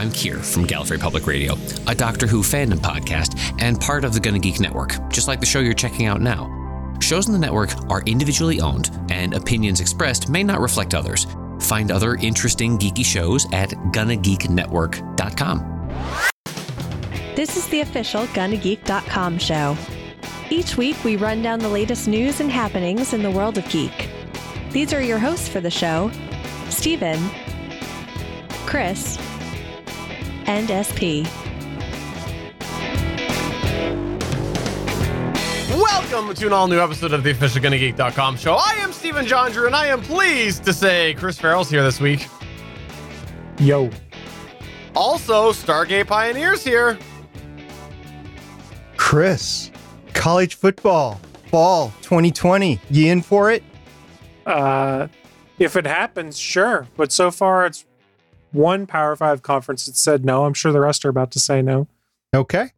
I'm Kier from Gallifrey Public Radio, a Doctor Who fandom podcast and part of the Gonna Geek Network, just like the show you're checking out now. Shows in the network are individually owned, and opinions expressed may not reflect others. Find other interesting geeky shows at GonnaGeekNetwork.com. This is the official GonnaGeek.com show. Each week, we run down the latest news and happenings in the world of geek. These are your hosts for the show Stephen, Chris, and SP. Welcome to an all new episode of the official GonnaGeek.com show. I am Stephen Jondrew, and I am pleased to say Chris Ferrell's here this week. Yo. Also, Stargate Pioneers here. Chris, college football, fall 2020. You in for it? Uh, if it happens, sure. But so far, it's one Power Five conference that said no. I'm sure the rest are about to say no. Okay.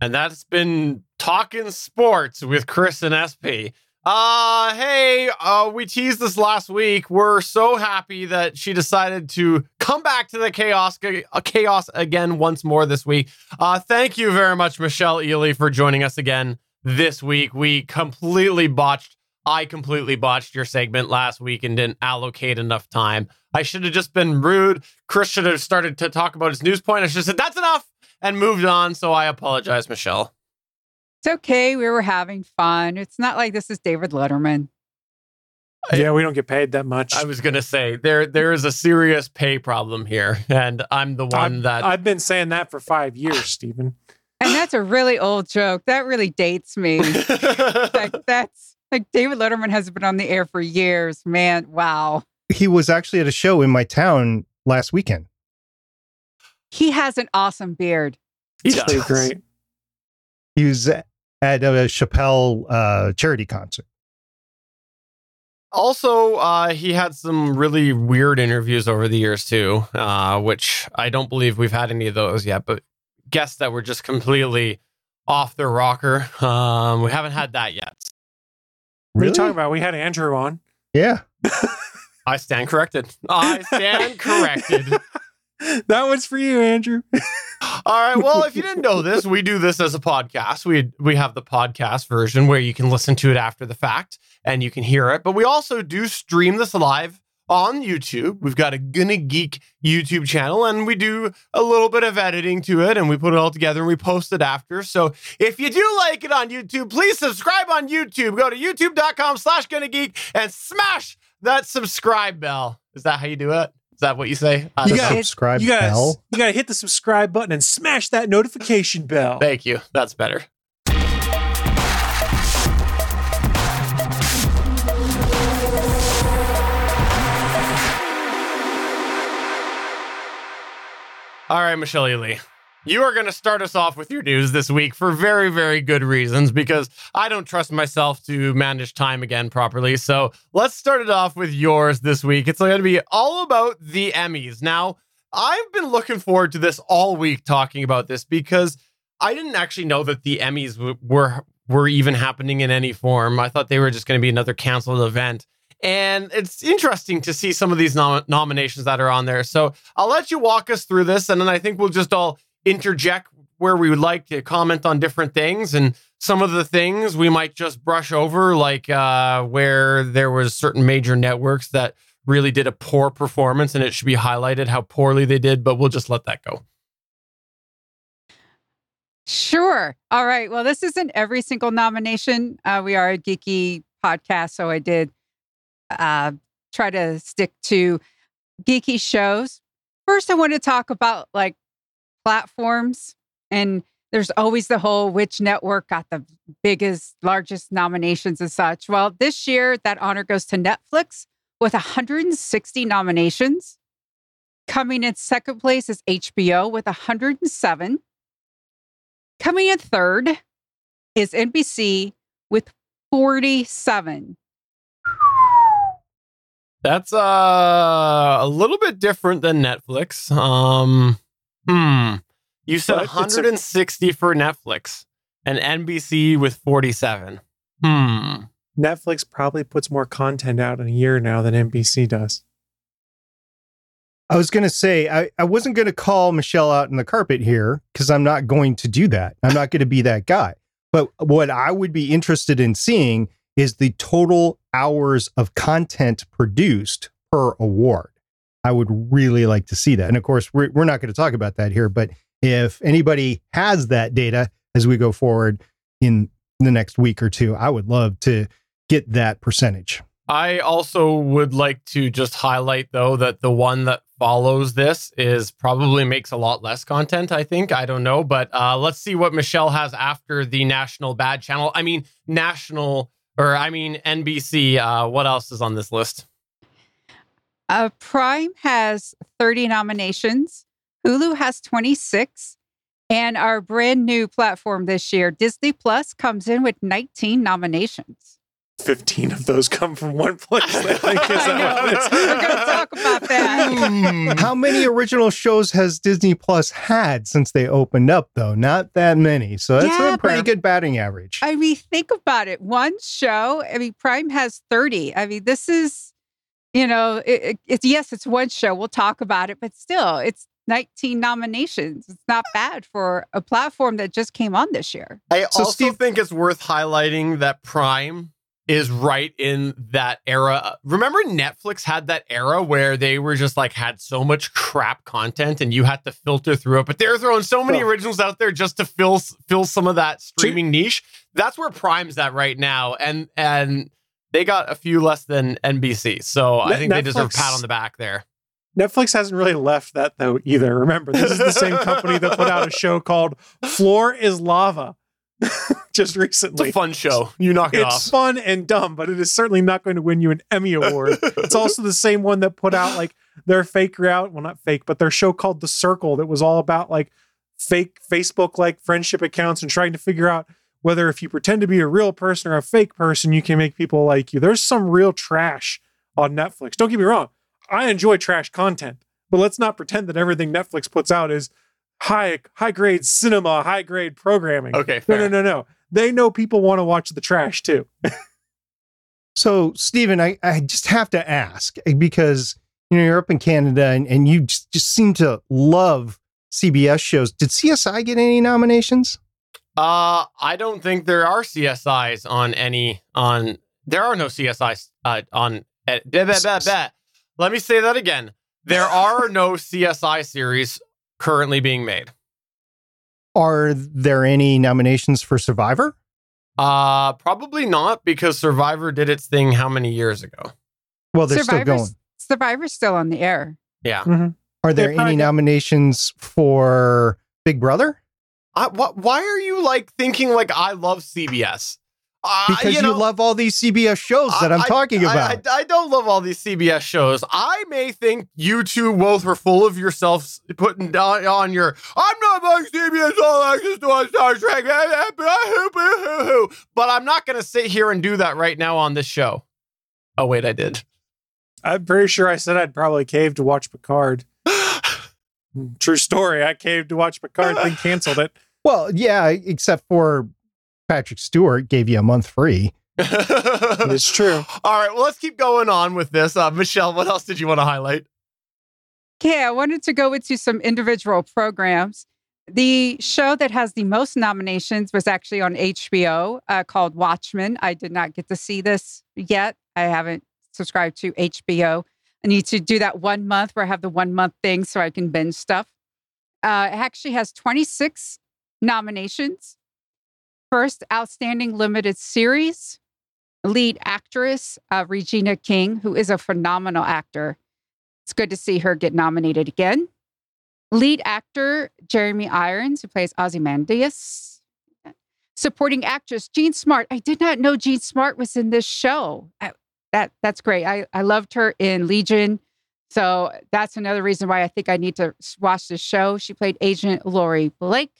And that's been Talking Sports with Chris and SP. Uh, hey, uh, we teased this last week. We're so happy that she decided to come back to the chaos, uh, chaos again once more this week. Uh, thank you very much, Michelle Ealey, for joining us again this week. We completely botched. I completely botched your segment last week and didn't allocate enough time. I should have just been rude. Chris should have started to talk about his news point. I should have said, that's enough and moved on. So I apologize, Michelle. It's okay. We were having fun. It's not like this is David Letterman. Yeah, we don't get paid that much. I was gonna say there there is a serious pay problem here, and I'm the one I've, that I've been saying that for five years, Stephen. And that's a really old joke. That really dates me. like that's like David Letterman has been on the air for years. Man, wow. He was actually at a show in my town last weekend. He has an awesome beard. he It's pretty great. He was at a Chappelle uh, charity concert. Also, uh, he had some really weird interviews over the years too, uh, which I don't believe we've had any of those yet. But guests that were just completely off their rocker. Um, we haven't had that yet. What are you talking about? We had Andrew on. Yeah. I stand corrected. I stand corrected. that one's for you, Andrew. All right. Well, if you didn't know this, we do this as a podcast. We we have the podcast version where you can listen to it after the fact and you can hear it. But we also do stream this live on YouTube. We've got a Gonna Geek YouTube channel and we do a little bit of editing to it and we put it all together and we post it after. So if you do like it on YouTube, please subscribe on YouTube. Go to youtube.com slash gonna geek and smash that subscribe bell. Is that how you do it? Is that what you say? I You don't got know. subscribe You gotta, bell. you gotta hit the subscribe button and smash that notification bell. Thank you. That's better. All right, Michelle Ealey. You are going to start us off with your news this week for very, very good reasons because I don't trust myself to manage time again properly. So let's start it off with yours this week. It's going to be all about the Emmys. Now, I've been looking forward to this all week talking about this because I didn't actually know that the Emmys w- were were even happening in any form. I thought they were just going to be another canceled event. And it's interesting to see some of these nom- nominations that are on there. So I'll let you walk us through this, and then I think we'll just all interject where we would like to comment on different things. And some of the things we might just brush over, like uh, where there was certain major networks that really did a poor performance, and it should be highlighted how poorly they did. But we'll just let that go. Sure. All right. Well, this isn't every single nomination. Uh, we are a geeky podcast, so I did uh, try to stick to geeky shows. First, I want to talk about like platforms, and there's always the whole which network got the biggest, largest nominations and such. Well, this year that honor goes to Netflix with 160 nominations. Coming in second place is HBO with 107. Coming in third is NBC with 47. That's uh, a little bit different than Netflix. Um, hmm. You said But it's a- 160 for Netflix and NBC with 47. Hmm. Netflix probably puts more content out in a year now than NBC does. I was going to say, I, I wasn't going to call Michelle out in the carpet here because I'm not going to do that. I'm not going to be that guy. But what I would be interested in seeing is the total hours of content produced per award. I would really like to see that. And of course, we're, we're not going to talk about that here, but if anybody has that data as we go forward in the next week or two, I would love to get that percentage. I also would like to just highlight though that the one that follows this is probably makes a lot less content, I think. I don't know, but uh, let's see what Michelle has after the national bad channel. I mean, national or I mean NBC. Uh, what else is on this list? Uh, Prime has 30 nominations. Hulu has 26. And our brand new platform this year, Disney Plus, comes in with 19 nominations. 15 of those come from one place. I think is I know. what it is. We're going to talk about that. How many original shows has Disney Plus had since they opened up, though? Not that many. So that's Yeah, a pretty good batting average. I mean, think about it. One show, I mean, Prime has 30. I mean, this is, you know, it, it- it's yes, it's one show. We'll talk about it, but still, it's 19 nominations. It's not bad for a platform that just came on this year. I So, also Steve- think it's worth highlighting that Prime is right in that era. Remember Netflix had that era where they were just like had so much crap content and you had to filter through it, but they're throwing so many originals out there just to fill fill some of that streaming niche. That's where Prime's at right now and and they got a few less than NBC. So I think they deserve a pat on the back there. Netflix hasn't really left that though either. Remember, this is the same company that put out a show called Floor is Lava just recently. It's a fun show. You knock it It's off. It's fun and dumb, but it is certainly not going to win you an Emmy award. it's also the same one that put out like their fake route, well, not fake, but their show called The Circle that was all about like fake Facebook like friendship accounts and trying to figure out whether if you pretend to be a real person or a fake person, you can make people like you. There's some real trash on Netflix. Don't get me wrong. I enjoy trash content, but let's not pretend that everything Netflix puts out is high high grade cinema, high grade programming. Okay, No, fair. no, no, no. They know people want to watch the trash too. So, Stephen, I, I just have to ask eh, because you know you're up in Canada and, and you just, just seem to love CBS shows. Did CSI get any nominations? Uh, I don't think there are CSIs on any on. There are no CSIs uh, on. Uh, blah, blah, blah, blah. Let me say that again. There are no CSI series currently being made. Are there any nominations for Survivor? Uh, probably not because Survivor did its thing how many years ago? Well, they're still going. Survivor's still on the air. Yeah. Are there any nominations for Big Brother? I, what, why are you like thinking like I love CBS? Uh, Because you, know, love all these CBS shows that I'm talking I- about. I, I don't love all these CBS shows. I may think you two both were full of yourselves putting down on your I'm not buying CBS all access to on Star Trek, but I'm not going to sit here and do that right now on this show. Oh wait, I did. I'm pretty sure I said I'd probably cave to watch Picard. True story. I caved to watch Picard, then canceled it. Well, yeah, except for Patrick Stewart gave you a month free. It's true. All right, well, let's keep going on with this. Uh, Michelle, what else did you want to highlight? Okay, I wanted to go into some individual programs. The show that has the most nominations was actually on HBO uh, called Watchmen. I did not get to see this yet. I haven't subscribed to HBO. I need to do that one month where I have the one month thing so I can binge stuff. Uh, it actually has 26 nominations. First, Outstanding Limited Series, lead actress, uh, Regina King, who is a phenomenal actor. It's good to see her get nominated again. Lead actor Jeremy Irons, who plays Ozymandias. Supporting actress Jean Smart. I did not know Jean Smart was in this show. I- that that's great. I, I loved her in Legion. So that's another reason why I think I need to watch this show. She played Agent Laurie Blake.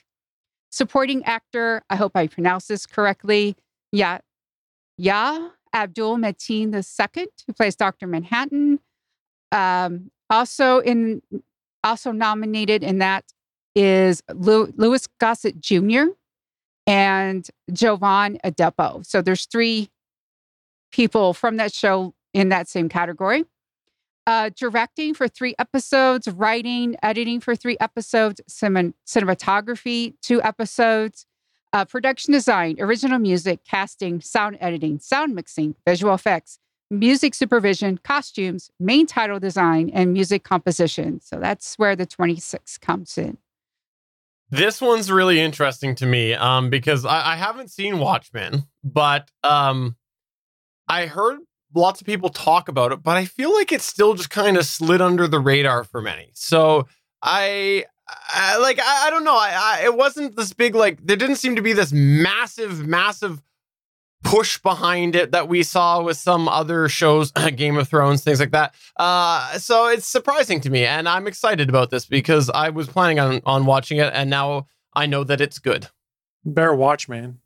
Supporting actor, I hope I pronounce this correctly. Yeah, yeah, Abdul Mateen II, who plays Dr. Manhattan. Um, also in also nominated in that is Louis Gossett Jr. and Jovan Adepo. So there's three people from that show in that same category. Uh, directing for three episodes, writing, editing for three episodes, cin- cinematography, two episodes, uh, production design, original music, casting, sound editing, sound mixing, visual effects, music supervision, costumes, main title design, and music composition. So that's where the 26 comes in. This one's really interesting to me um, because I, I haven't seen Watchmen, but um, I heard lots of people talk about it, but I feel like it still just kind of slid under the radar for many. So I, I like I, I don't know. I, I it wasn't this big like there didn't seem to be this massive massive push behind it that we saw with some other shows, Game of Thrones, things like that. Uh, so it's surprising to me, and I'm excited about this because I was planning on on watching it, and now I know that it's good. Bear watch, man.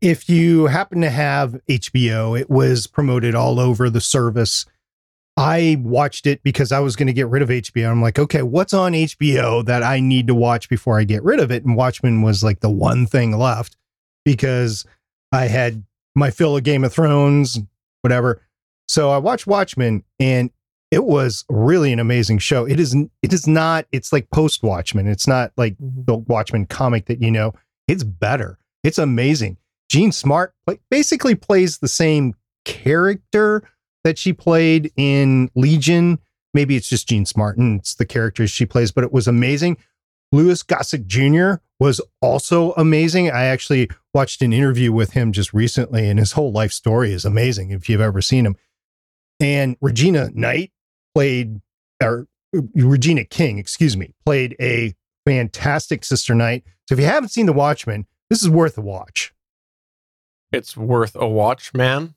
If you happen to have HBO, it was promoted all over the service. I watched it because I was going to get rid of HBO. I'm like, okay, what's on HBO that I need to watch before I get rid of it? And Watchmen was like the one thing left because I had my fill of Game of Thrones, whatever. So I watched Watchmen and it was really an amazing show. It is it is not it's like post Watchmen. It's not like Mhm. the Watchmen comic that you know. It's better. It's amazing. Jean Smart basically plays the same character that she played in Legion. Maybe it's just Jean Smart and it's the characters she plays, but it was amazing. Louis Gossett Jr. was also amazing. I actually watched an interview with him just recently, and his whole life story is amazing if you've ever seen him. And Regina Knight played, or Regina King, excuse me, played a fantastic Sister Night. So if you haven't seen The Watchmen, this is worth a watch. It's worth a watch, man.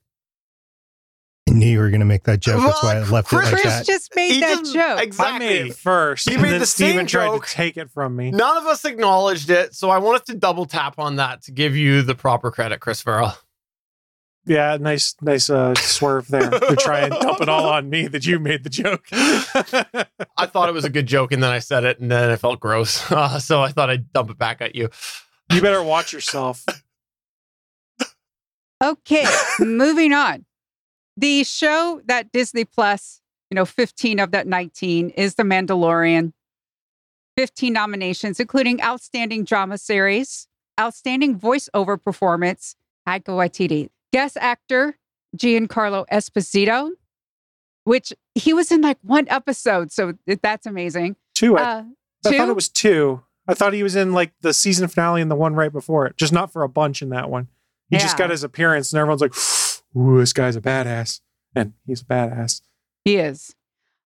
I knew you were going to make that joke. That's why I Well, left it Chris- like Chris that. just made He that just- joke. Exactly. I made it first. He made then the same Steven tried joke. to take it from me. None of us acknowledged it, so I wanted to double tap on that to give you the proper credit, Chris Ferrell. Yeah, nice, nice uh, swerve there to try and dump it all on me that you made the joke. I thought it was a good joke, and then I said it, and then I felt gross. Uh, so I thought I'd dump it back at you. you better watch yourself. Okay, moving on. The show that Disney Plus, you know, 15 of that 19 is The Mandalorian. 15 nominations, including Outstanding Drama Series, Outstanding Voiceover Performance, Taika Waititi, Guest Actor, Giancarlo Esposito, which he was in like one episode, so that's amazing. Two. I, Uh, I thought two? it was two. I thought he was in like the season finale and the one right before it, just not for a bunch in that one. He just got his appearance, and everyone's like, "Ooh, this guy's a badass," and he's a badass. He is.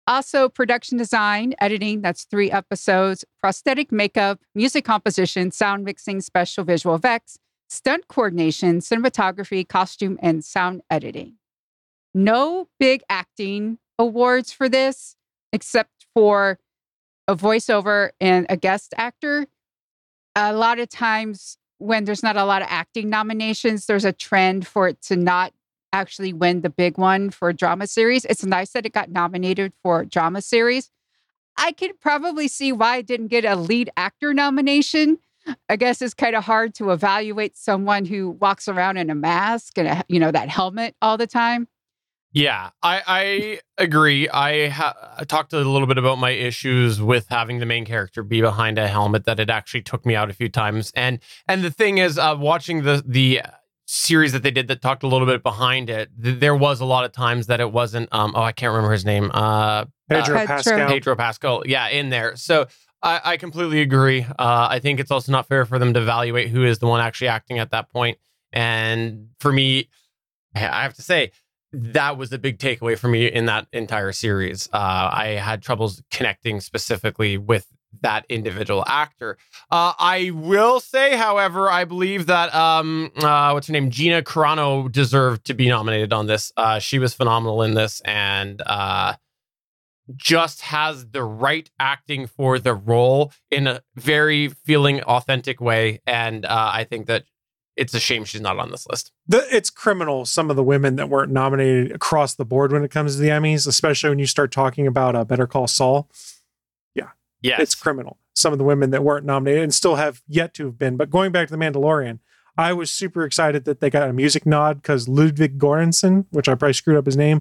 Also, production design, editing, that's three episodes, prosthetic makeup, music composition, sound mixing, special visual effects, stunt coordination, cinematography, costume, and sound editing. No big acting awards for this, except for a voiceover and a guest actor. A lot of times, when there's not a lot of acting nominations, there's a trend for it to not actually win the big one for a drama series. It's nice that it got nominated for drama series. I could probably see why it didn't get a lead actor nomination. I guess it's kind of hard to evaluate someone who walks around in a mask and a, you know that helmet all the time. Yeah, I, I agree. I, ha- I talked a little bit about my issues with having the main character be behind a helmet that it actually took me out a few times. And and the thing is, uh, watching the the series that they did that talked a little bit behind it, th- there was a lot of times that it wasn't. Um, oh, I can't remember his name. Uh, Pedro Pedro. Pascal. Pedro Pascal. Yeah, in there. So I, I completely agree. Uh, I think it's also not fair for them to evaluate who is the one actually acting at that point. And for me, I have to say that was the big takeaway for me in that entire series. Uh, I had troubles connecting specifically with that individual actor. Uh, I will say, however, I believe that um, uh, what's her name, Gina Carano, deserved to be nominated on this. Uh, she was phenomenal in this, and uh, just has the right acting for the role in a very feeling authentic way. And uh, I think that it's a shame she's not on this list. The, it's criminal. Some of the women that weren't nominated across the board when it comes to the Emmys, especially when you start talking about uh, Better Call Saul. Yeah, yeah, It's criminal. Some of the women that weren't nominated and still have yet to have been. But going back to The Mandalorian, I was super excited that they got a music nod because Ludwig Göransson, which I probably screwed up his name,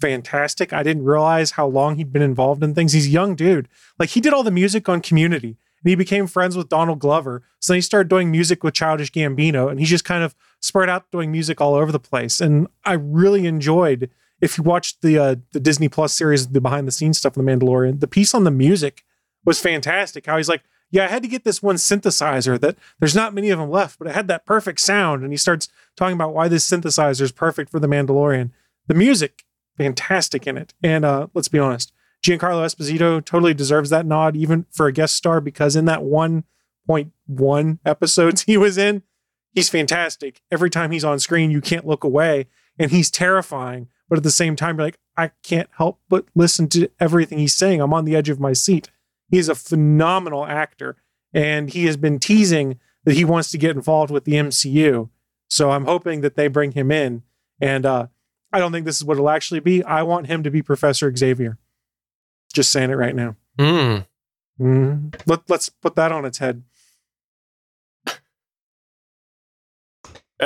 fantastic. I didn't realize how long he'd been involved in things. He's a young dude. Like he did all the music on Community, and he became friends with Donald Glover. So he started doing music with Childish Gambino, and he's just kind of spread out doing music all over the place. And I really enjoyed. If you watched the uh, the Disney Plus series, the behind the scenes stuff of The Mandalorian, the piece on the music was fantastic. How he's like, yeah, I had to get this one synthesizer that there's not many of them left, but it had that perfect sound. And he starts talking about why this synthesizer is perfect for the Mandalorian. The music, fantastic in it. And uh, let's be honest, Giancarlo Esposito totally deserves that nod, even for a guest star, because in that 1.1 episodes he was in, he's fantastic. Every time he's on screen, you can't look away, and he's terrifying. But at the same time, you're like, I can't help but listen to everything he's saying. I'm on the edge of my seat. He's a phenomenal actor, and he has been teasing that he wants to get involved with the MCU. So I'm hoping that they bring him in. And uh, I don't think this is what it'll actually be. I want him to be Professor Xavier. Just saying it right now. Mm. Mm. Let, let's put that on its head.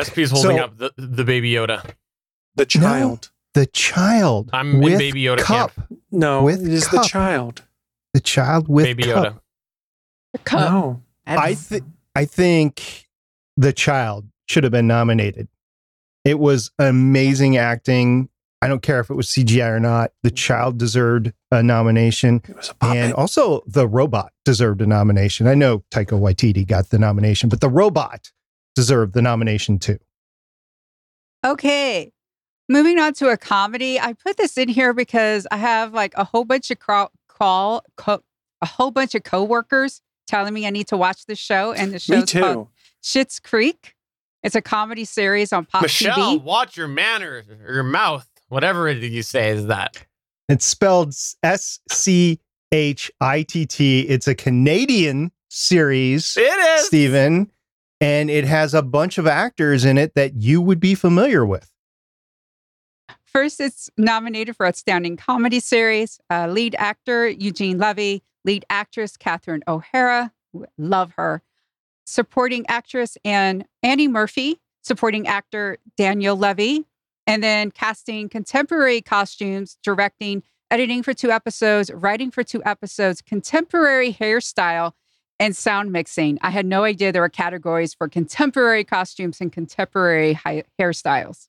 SP's holding So- up the, the baby Yoda. The child. The child. I'm in with Baby Yoda cup. camp. No, With it is the child. The child with Baby cup. Yoda. Cup. No. I th- I think the child should have been nominated. It was amazing acting. I don't care if it was CGI or not. The child deserved a nomination, It was a puppet. and also the robot deserved a nomination. I know Taika Waititi got the nomination, but the robot deserved the nomination too. Okay. Moving on to a comedy. I put this in here because I have like a whole bunch of crawl, call, co- a whole bunch of coworkers telling me I need to watch this show, and the Me show's too. called Schitt's Creek. It's a comedy series on Pop Michelle, TV. watch your manners, your mouth, whatever it you say is that. It's spelled S C H I T T. It's a Canadian series. It is. Steven, and it has a bunch of actors in it that you would be familiar with. First, it's nominated for Outstanding Comedy Series. Uh, lead actor Eugene Levy, lead actress Catherine O'Hara, love her. Supporting actress and Annie Murphy, supporting actor Daniel Levy, and then casting contemporary costumes, directing, editing for two episodes, writing for two episodes, contemporary hairstyle, and sound mixing. I had no idea there were categories for contemporary costumes and contemporary hi- hairstyles.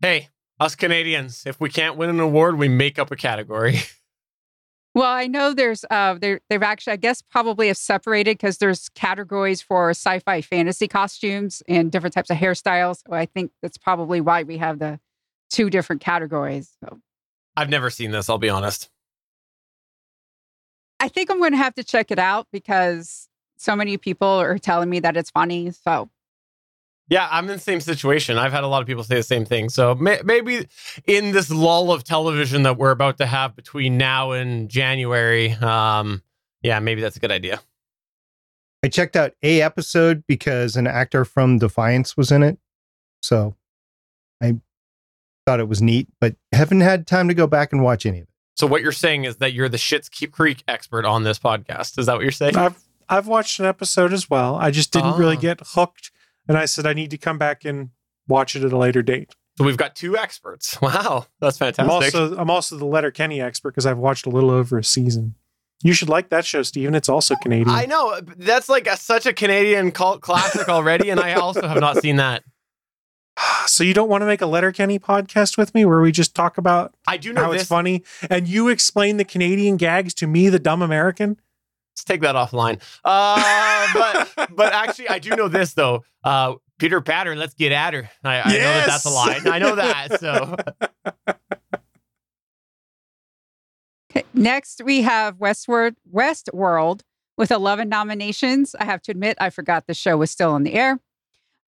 Hey, us Canadians, if we can't win an award, we make up a category. Well, I know there's uh there they've actually I guess probably have separated because there's categories for sci-fi fantasy costumes and different types of hairstyles. So I think that's probably why we have the two different categories. So I've never seen this, I'll be honest. I think I'm going to have to check it out because so many people are telling me that it's funny. So Yeah, I'm in the same situation. I've had a lot of people say the same thing. So may- maybe in this lull of television that we're about to have between now and January, um, yeah, maybe that's a good idea. I checked out a episode because an actor from Defiance was in it. So I thought it was neat, but haven't had time to go back and watch any of it. So what you're saying is that you're the Schitt's Creek expert on this podcast. Is that what you're saying? I've I've watched an episode as well. I just didn't really Ah. get hooked, and I said I need to come back and watch it at a later date. So we've got two experts. Wow, that's fantastic. I'm also I'm also the Letterkenny expert because I've watched a little over a season. You should like that show, Steven. It's also Canadian. I know that's like a, such a Canadian cult classic already, and I also have not seen that. so you don't want to make a Letterkenny podcast with me where we just talk about I do know how this. it's funny and you explain the Canadian gags to me, the dumb American? Let's take that offline. Uh, but but actually, I do know this though. Uh, Peter Patter, let's get at her. I, I know that that's a Yes! line. I know that. So Okay, next we have Westward Westworld with 11 nominations. I have to admit, I forgot the show was still on the air.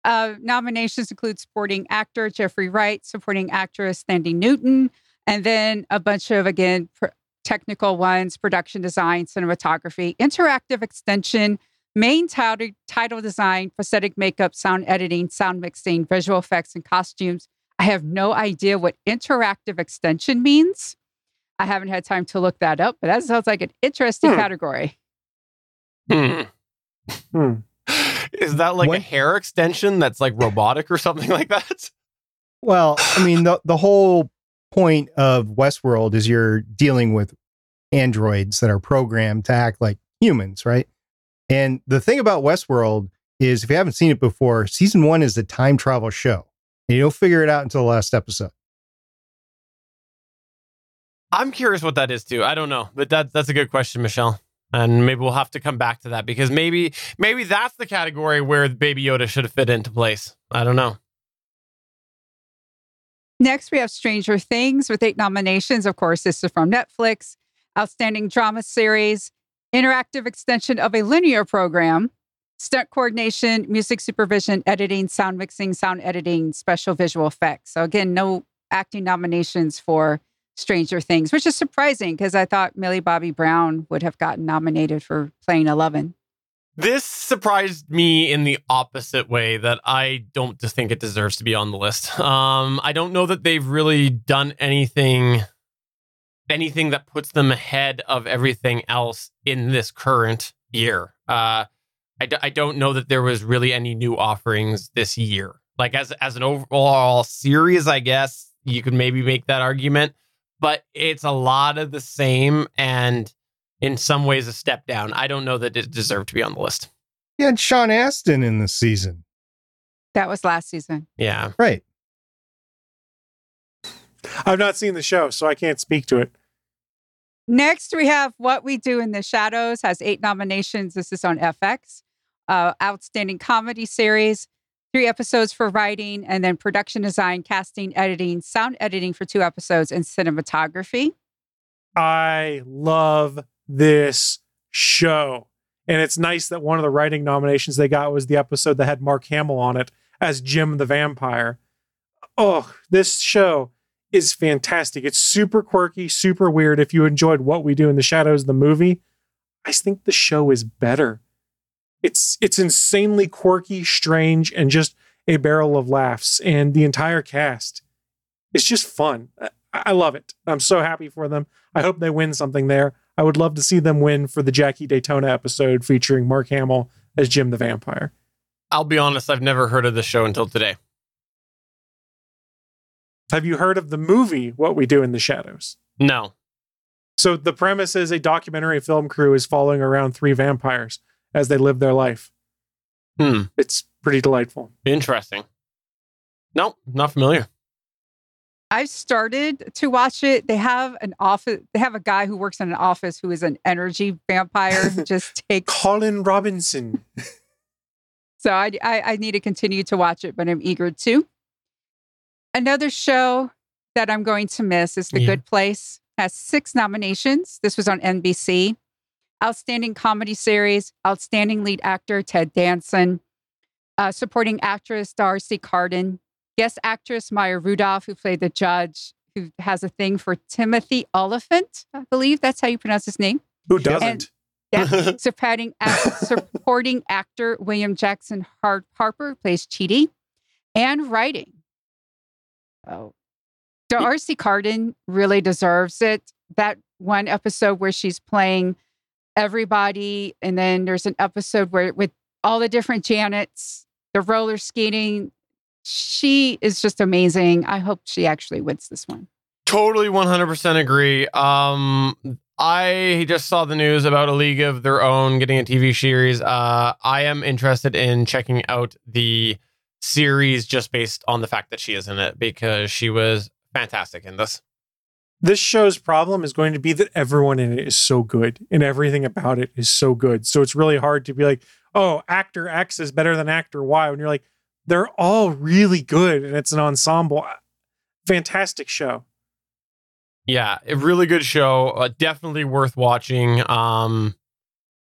Uh, nominations include supporting actor Jeffrey Wright, supporting actress Thandie Newton, and then a bunch of again pr- technical ones: production design, cinematography, interactive extension, main title, title design, prosthetic makeup, sound editing, sound mixing, visual effects, and costumes. I have no idea what interactive extension means. I haven't had time to look that up, but that sounds like an interesting Hmm. category. hmm. Hmm. is that like a hair extension that's like robotic or something like that? Well, I mean, the, the whole point of Westworld is you're dealing with androids that are programmed to act like humans, right? And the thing about Westworld is if you haven't seen it before, season one is a time travel show. And you don't figure it out until the last episode. I'm curious what that is too. I don't know, but that that's a good question, Michelle. And maybe we'll have to come back to that because maybe maybe that's the category where Baby Yoda should have fit into place. I don't know. Next, we have Stranger Things with eight nominations. Of course, this is from Netflix. Outstanding drama series, interactive extension of a linear program, stunt coordination, music supervision, editing, sound mixing, sound editing, special visual effects. So, again, no acting nominations for Stranger Things, which is surprising because I thought Millie Bobby Brown would have gotten nominated for playing Eleven. This surprised me in the opposite way that I don't think it deserves to be on the list. Um, I don't know that they've really done anything anything that puts them ahead of everything else in this current year. Uh, I d- I don't know that there was really any new offerings this year. Like as as an overall series, I guess you could maybe make that argument, but it's a lot of the same and in some ways a step down. I don't know that it deserved to be on the list. You had Sean Astin in the season. That was last season. Yeah. Right. I've not seen the show, so I can't speak to it. Next, we have What We Do in the Shadows has eight nominations. This is on FX. Uh, outstanding comedy series, three episodes for writing, and then production design, casting, editing, sound editing for two episodes, and cinematography. I love this show. And it's nice that one of the writing nominations they got was the episode that had Mark Hamill on it as Jim the Vampire. Oh, this show is fantastic. It's super quirky, super weird. If you enjoyed What We Do in the Shadows, the movie, I think the show is better. It's it's insanely quirky, strange, and just a barrel of laughs. And the entire cast is just fun. I, I love it. I'm so happy for them. I hope they win something there. I would love to see them win for the Jackie Daytona episode featuring Mark Hamill as Jim the Vampire. I'll be honest, I've never heard of the show until today. Have you heard of the movie What We Do in the Shadows? No. So the premise is a documentary film crew is following around three vampires as they live their life. Hmm. It's pretty delightful. Interesting. No, not familiar. I've started to watch it. They have an office. They have a guy who works in an office who is an energy vampire who just takes. Colin Robinson. So I, I I need to continue to watch it, but I'm eager to. Another show that I'm going to miss is The Yeah. Good Place. Has six nominations. This was on NBC. Outstanding comedy series, outstanding lead actor Ted Danson, uh, supporting actress D'Arcy Carden, guest actress Maya Rudolph, who played the judge, who has a thing for Timothy Olyphant. I believe that's how you pronounce his name. Who doesn't? Yeah. supporting, act, supporting actor William Jackson Hart Harper plays Chidi, and writing. Oh, D'Arcy Carden really deserves it. That one episode where she's playing everybody, and then there's an episode where with all the different Janets, the roller skating. She is just amazing. I hope she actually wins this one. Totally 100% agree. Um, I just saw the news about a league of their own getting a TV series. Uh, I am interested in checking out the series just based on the fact that she is in it because she was fantastic in this. This show's problem is going to be that everyone in it is so good and everything about it is so good. So it's really hard to be like, oh, actor X is better than actor Y. When you're like, they're all really good and it's an ensemble. Fantastic show. Yeah, a really good show. Uh, definitely worth watching. Um,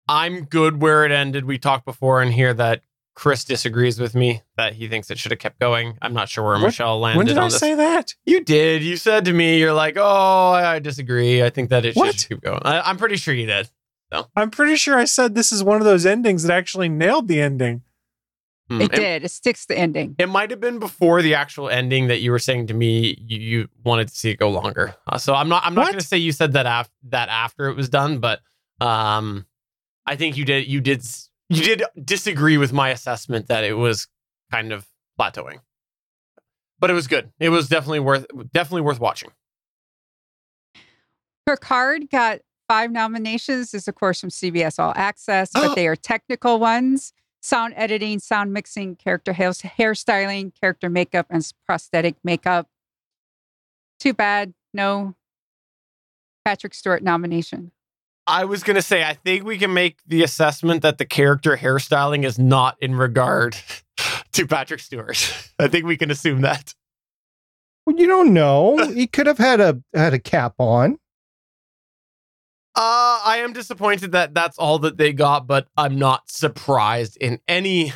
I'm good where it ended. We talked before in here that Chris disagrees with me that he thinks it should have kept going. I'm not sure where What- Michelle landed When did on I this. say that? You did. You said to me, "You're like, oh, I disagree. I think that it should What? just keep going." I, I'm pretty sure you did. I'm pretty sure I said this is one of those endings that actually nailed the ending. Hmm. It It, did. It sticks the ending. it might have been before the actual ending that you were saying to me you, you wanted to see it go longer. Uh, so I'm not. I'm not going to say you said that after that after it was done, but um, I think you did. You did. You did disagree with my assessment that it was kind of plateauing, but it was good. It was definitely worth definitely worth watching. Picard got five nominations. This, of course, from CBS All Access, but oh. they are technical ones sound editing, sound mixing, character hair- hairstyling, character makeup, and prosthetic makeup. Too bad, no Patrick Stewart nomination. I was gonna say, I think we can make the assessment that the character hairstyling is not in regard to Patrick Stewart. I think we can assume that. Well, you don't know. He could have had a had a cap on. Uh, I am disappointed that that's all that they got, but I'm not surprised in any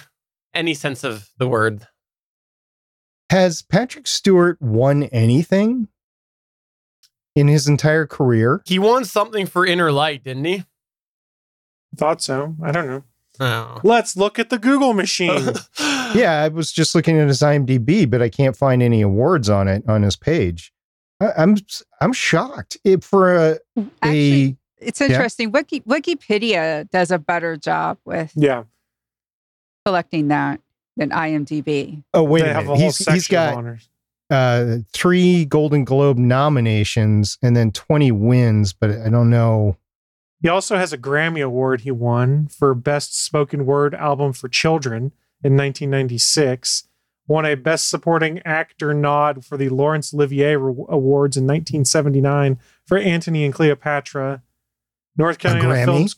any sense of the word. Has Patrick Stewart won anything in his entire career? He won something for Inner Light, didn't he? Thought so. I don't know. Oh. Let's look at the Google machine. Yeah, I was just looking at his IMDb, but I can't find any awards on it on his page. I, I'm I'm shocked it, for a, Actually, a it's interesting. Wiki, Wikipedia does a better job with yeah. collecting that than IMDb. oh wait they a have minute. a whole He's, section he's of got honors. Uh, three Golden Globe nominations and then 20 wins, but I don't know. He also has a Grammy Award he won for Best Spoken Word Album for Children in 1996. Won a Best Supporting Actor nod for the Laurence Olivier Awards in 1979 for Antony and Cleopatra. North Carolina Grammy? Films.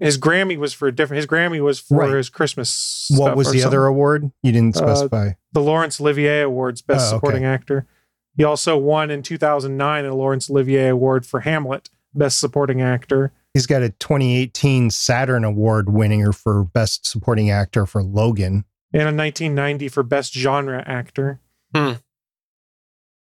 His Grammy was for a different. His Grammy was for Right. his Christmas. What stuff was or the other award? You didn't Uh, specify. the Laurence Olivier Awards, Best Oh, okay. Supporting Actor. He also won in 2009 a Laurence Olivier Award for Hamlet, Best Supporting Actor. He's got a 2018 Saturn Award winner for Best Supporting Actor for Logan. and a 1990 for Best Genre Actor.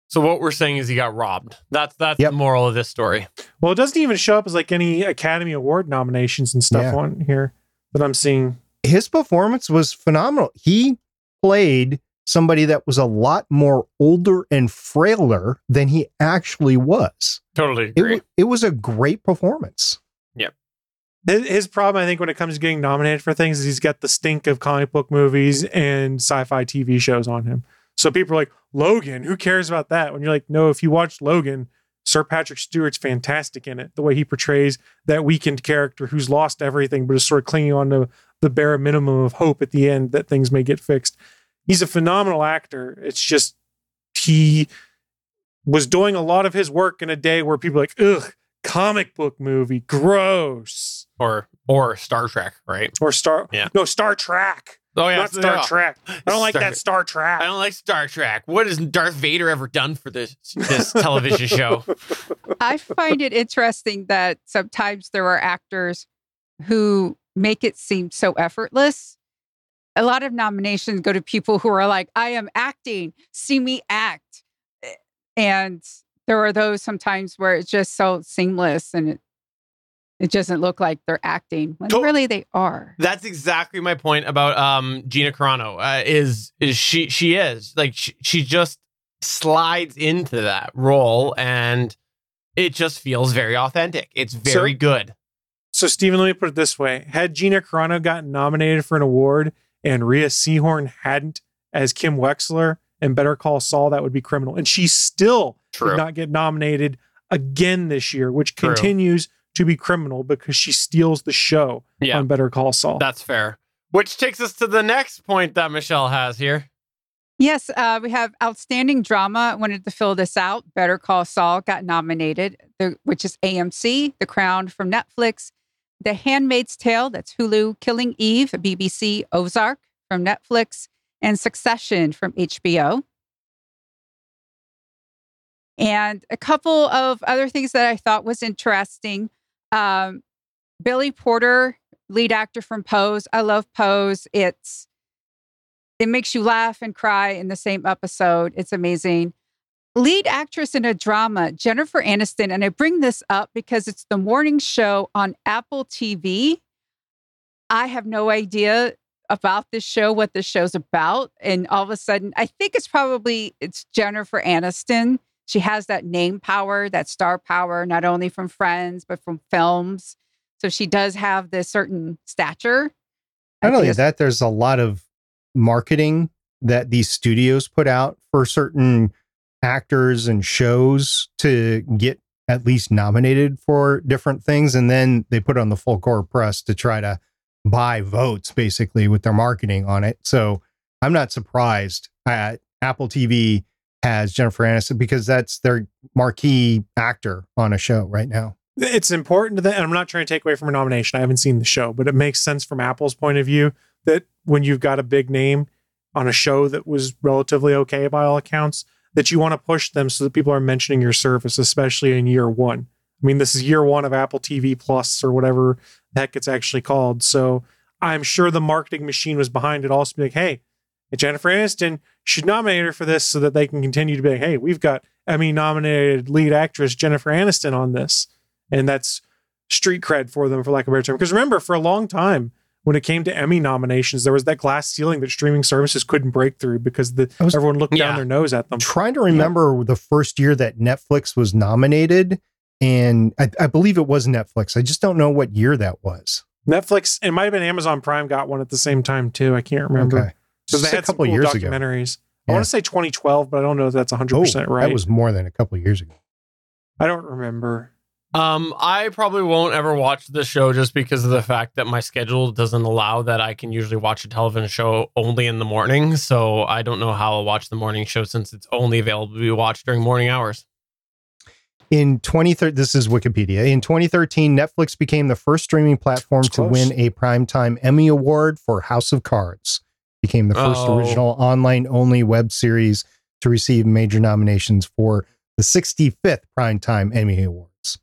So what we're saying is he got robbed. That's that's Yep. the moral of this story. Well, it doesn't even show up as like any Academy Award nominations and stuff Yeah. on here that I'm seeing. His performance was phenomenal. He played somebody that was a lot more older and frailer than he actually was. Totally It, agree. wa- it was a great performance. His, his problem, I think, when it comes to getting nominated for things, is he's got the stink of comic book movies and sci-fi TV shows on him. So people are like, Logan, who cares about that? When you're like, no, if you watch Logan, Sir Patrick Stewart's fantastic in it. The way he portrays that weakened character who's lost everything, but is sort of clinging on to the bare minimum of hope at the end that things may get fixed. He's a phenomenal actor. It's just he was doing a lot of his work in a day where people are like, ugh, comic book movie, gross. or or Star Trek, right? Or Star Yeah. No, Star Trek. Oh yeah, not Star yeah. Trek. I don't like Star- that Star Trek. I don't like Star Trek. What has Darth Vader ever done for this this television show? I find it interesting that sometimes there are actors who make it seem so effortless. A lot of nominations go to people who are like, I am acting, see me act. Eh, and there are those sometimes where it's just so seamless and it, it doesn't look like they're acting when To- really they are. That's exactly my point about um Gina Carano. Uh, is is she she is like she, she just slides into that role and it just feels very authentic. It's very So- good. So, Stephen, let me put it this way: Had Gina Carano gotten nominated for an award and Rhea Seehorn hadn't, as Kim Wexler and Better Call Saul, that would be criminal. And she still True. did not get nominated again this year, which True. continues to be criminal because she steals the show Yeah. on Better Call Saul. That's fair. Which takes us to the next point that Michelle has here. Yes, uh, we have outstanding drama. I wanted to fill this out. Better Call Saul got nominated, the, which is AMC, The Crown from Netflix, The Handmaid's Tale, that's Hulu, Killing Eve, BBC, Ozark from Netflix, and Succession from HBO. And a couple of other things that I thought was interesting. Um, Billy Porter, lead actor from Pose. I love Pose. It's it makes you laugh and cry in the same episode. It's amazing. Lead actress in a drama, Jennifer Aniston. And I bring this up because it's the morning show on Apple TV. I have no idea about this show, what this show's about. And all of a sudden, I think it's probably it's Jennifer Aniston. She has that name power, that star power, not only from friends, but from films. So she does have this certain stature. I Not only that, there's a lot of marketing that these studios put out for certain actors and shows to get at least nominated for different things. And then they put on the full court press to try to buy votes basically with their marketing on it. So I'm not surprised at Apple TV has Jennifer Aniston because that's their marquee actor on a show right now. It's important to. And I'm not trying to take away from a nomination. I haven't seen the show, but it makes sense from Apple's point of view that when you've got a big name on a show that was relatively okay by all accounts, that you want to push them so that people are mentioning your service, especially in year one. I mean, this is year one of Apple TV Plus or whatever the heck it's actually called. So I'm sure the marketing machine was behind it also be like, hey, Jennifer Aniston should nominate her for this so that they can continue to be hey, we've got Emmy nominated lead actress Jennifer Aniston on this. And that's street cred for them, for lack of a better term. Because remember, for a long time, when it came to Emmy nominations, there was that glass ceiling that streaming services couldn't break through because the, was- everyone looked down their nose at them. trying to remember the first year that Netflix was nominated. And I, I believe it was Netflix. I just don't know what year that was. Netflix, it might have been Amazon Prime got one at the same time too. I can't remember. Okay. Because they had a couple cool years ago. documentaries. I want to say 2012, but I don't know if that's 100% Oh, right. That was more than a couple years ago. I don't remember. Um, I probably won't ever watch the show just because of the fact that my schedule doesn't allow that I can usually watch a television show only in the morning. So I don't know how I'll watch the morning show since it's only available to be watched during morning hours. In 2013, this is Wikipedia. In 2013, Netflix became the first streaming platform to win a primetime Emmy Award for House of Cards. Became the first Oh. original online only web series to receive major nominations for the 65th primetime Emmy Awards.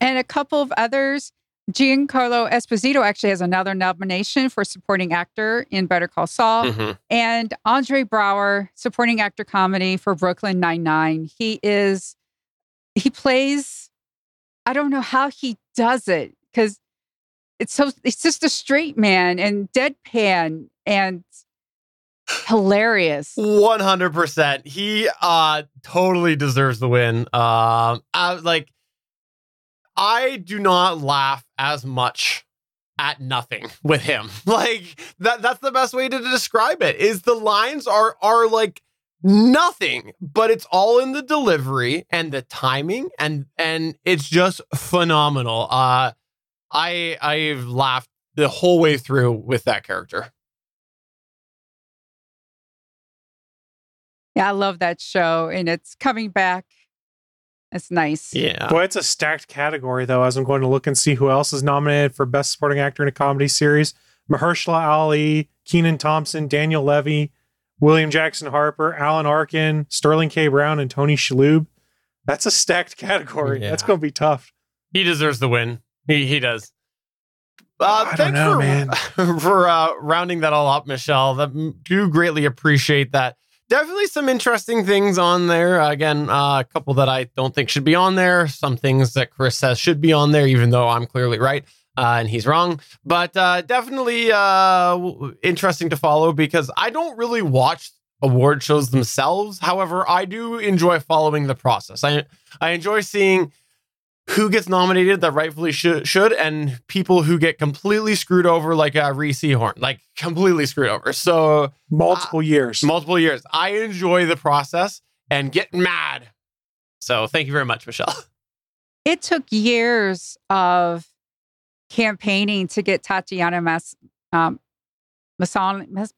And a couple of others. Giancarlo Esposito actually has another nomination for supporting actor in Better Call Saul. Mhm. and Andre Braugher, supporting actor comedy for Brooklyn Nine Nine. He is, he plays. I don't know how he does it because it's so. It's just a straight man and deadpan and hilarious. 100%. He uh totally deserves the win. Um I like I do not laugh as much at nothing with him. Like that that's the best way to describe it. Is the lines are are like nothing, but it's all in the delivery and the timing and and it's just phenomenal. Uh I I've laughed the whole way through with that character. Yeah, I love that show, and it's coming back. It's nice. Yeah. Boy, it's a stacked category, though, as I'm going to look and see who else is nominated for Best Supporting Actor in a Comedy Series. Mahershala Ali, Kenan Thompson, Daniel Levy, William Jackson Harper, Alan Arkin, Sterling K. Brown, and Tony Shalhoub. That's a stacked category. Yeah. That's going to be tough. He deserves the win. He he does. Uh, I don't thanks know, for, man. for uh, rounding that all up, Michelle. That do greatly appreciate that. Definitely some interesting things on there. Again, uh, a couple that I don't think should be on there. Some things that Chris says should be on there, even though I'm clearly right uh, and he's wrong. But uh, definitely uh, w- interesting to follow because I don't really watch award shows themselves. However, I do enjoy following the process. I I enjoy seeing who gets nominated that rightfully should, should and people who get completely screwed over like uh, Rhea Seehorn, like completely screwed over. So Multiple years. multiple years. I enjoy the process and get mad. So thank you very much, Michelle. It took years of campaigning to get Tatiana Mas, um, Masan, Mas,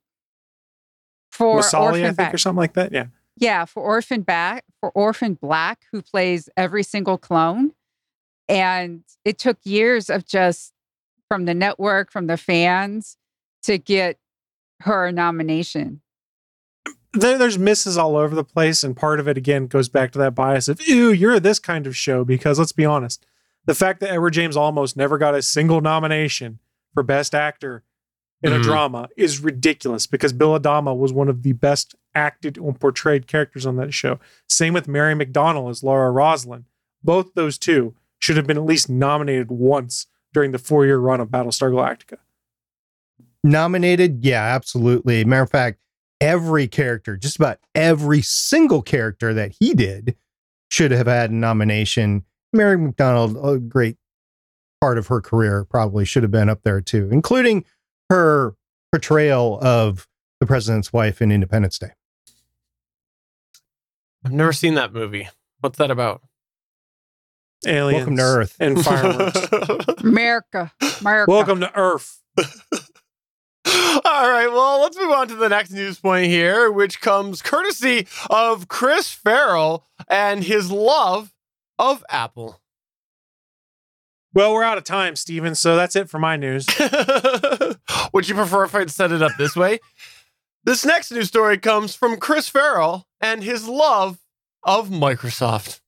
for Masali, I Orphan think, Back. or something like that. Yeah. Yeah, for Orphan Back, for Orphan Black, who plays every single clone. And it took years of just from the network, from the fans to get her nomination. there, there's misses all over the place, and part of it again goes back to that bias of ew, you're this kind of show. Because let's be honest, the fact that Edward James Olmos never got a single nomination for Best Actor in a Mhm. drama is ridiculous. Because Bill Adama was one of the best acted or portrayed characters on that show. Same with Mary McDonnell as Laura Roslin. Both those two should have been at least nominated once during the four year run of Battlestar Galactica. Nominated? Yeah, absolutely. Matter of fact, every character, just about every single character that he did, should have had a nomination. Mary McDonnell, a great part of her career, probably should have been up there too, including her portrayal of the president's wife in Independence Day. I've never seen that movie. What's that about? Aliens. Welcome to Earth. And fireworks. America. America. Welcome to Earth. All right, well, let's move on to the next news point here, which comes courtesy of Chris Ferrell and his love of Apple. Well, we're out of time, Stephen, so that's it for my news. Would you prefer if I'd set it up this way? This next news story comes from Chris Ferrell and his love of Microsoft.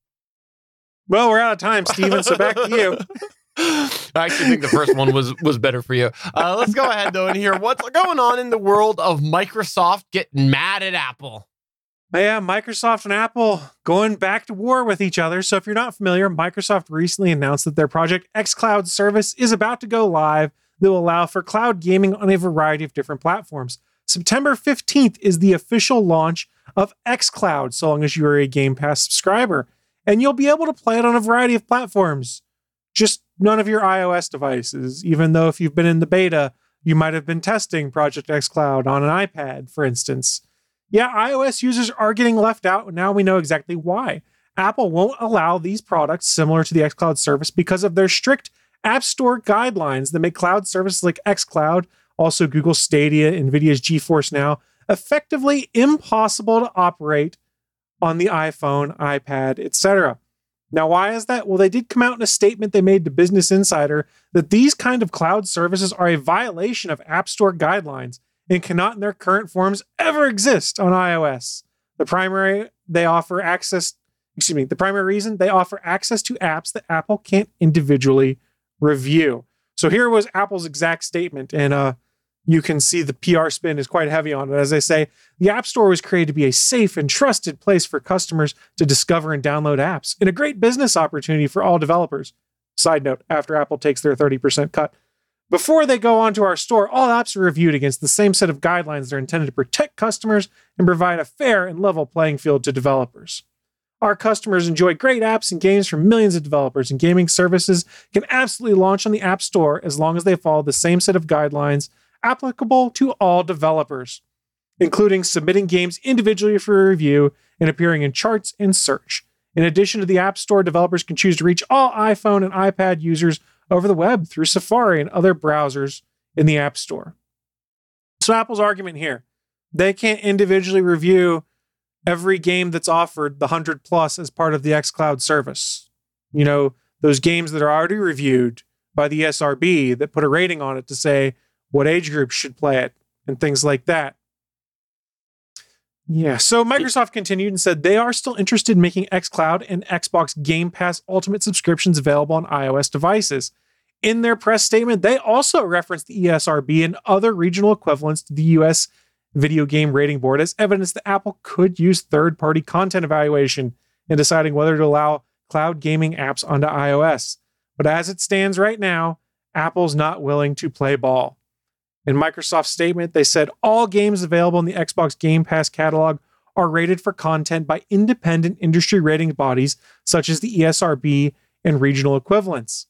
Well, we're out of time, Stephen, so back to you. I actually think the first one was was better for you. Uh, let's go ahead though and hear what's going on in the world of Microsoft getting mad at Apple. Yeah, Microsoft and Apple going back to war with each other. So if you're not familiar, Microsoft recently announced that their Project xCloud service is about to go live that will allow for cloud gaming on a variety of different platforms. September 15th is the official launch of xCloud, so long as you are a Game Pass subscriber. And you'll be able to play it on a variety of platforms, just none of your iOS devices, even though if you've been in the beta, you might have been testing Project xCloud on an iPad, for instance. Yeah, iOS users are getting left out, now we know exactly why. Apple won't allow these products similar to the xCloud service because of their strict App Store guidelines that make cloud services like xCloud, also Google Stadia, NVIDIA's GeForce Now, effectively impossible to operate on the iPhone, iPad, etc. Now, why is that? Well, they did come out in a statement they made to Business Insider that these kind of cloud services are a violation of App Store guidelines and cannot in their current forms ever exist on iOS. The primary they offer access, excuse me, the primary reason they offer access to apps that Apple can't individually review. So here was Apple's exact statement, and uh, you can see the PR spin is quite heavy on it. As I say, the App Store was created to be a safe and trusted place for customers to discover and download apps, and a great business opportunity for all developers. Side note: After Apple takes their 30% cut, before they go onto our store, all apps are reviewed against the same set of guidelines that are intended to protect customers and provide a fair and level playing field to developers. Our customers enjoy great apps and games from millions of developers, and gaming services can absolutely launch on the App Store as long as they follow the same set of guidelines applicable to all developers, including submitting games individually for review and appearing in charts and search. In addition to the App Store, developers can choose to reach all iPhone and iPad users over the web through Safari and other browsers in the App Store. So, Apple's argument here they can't individually review every game that's offered, the 100 plus, as part of the xCloud service. You know, those games that are already reviewed by the ESRB that put a rating on it to say what age groups should play it and things like that. Yeah, so Microsoft continued and said they are still interested in making xCloud and Xbox Game Pass Ultimate subscriptions available on iOS devices. In their press statement, they also referenced the ESRB and other regional equivalents to the US Video Game Rating Board as evidence that Apple could use third party content evaluation in deciding whether to allow cloud gaming apps onto iOS. But as it stands right now, Apple's not willing to play ball. In Microsoft's statement, they said all games available in the Xbox Game Pass catalog are rated for content by independent industry rating bodies such as the ESRB and regional equivalents.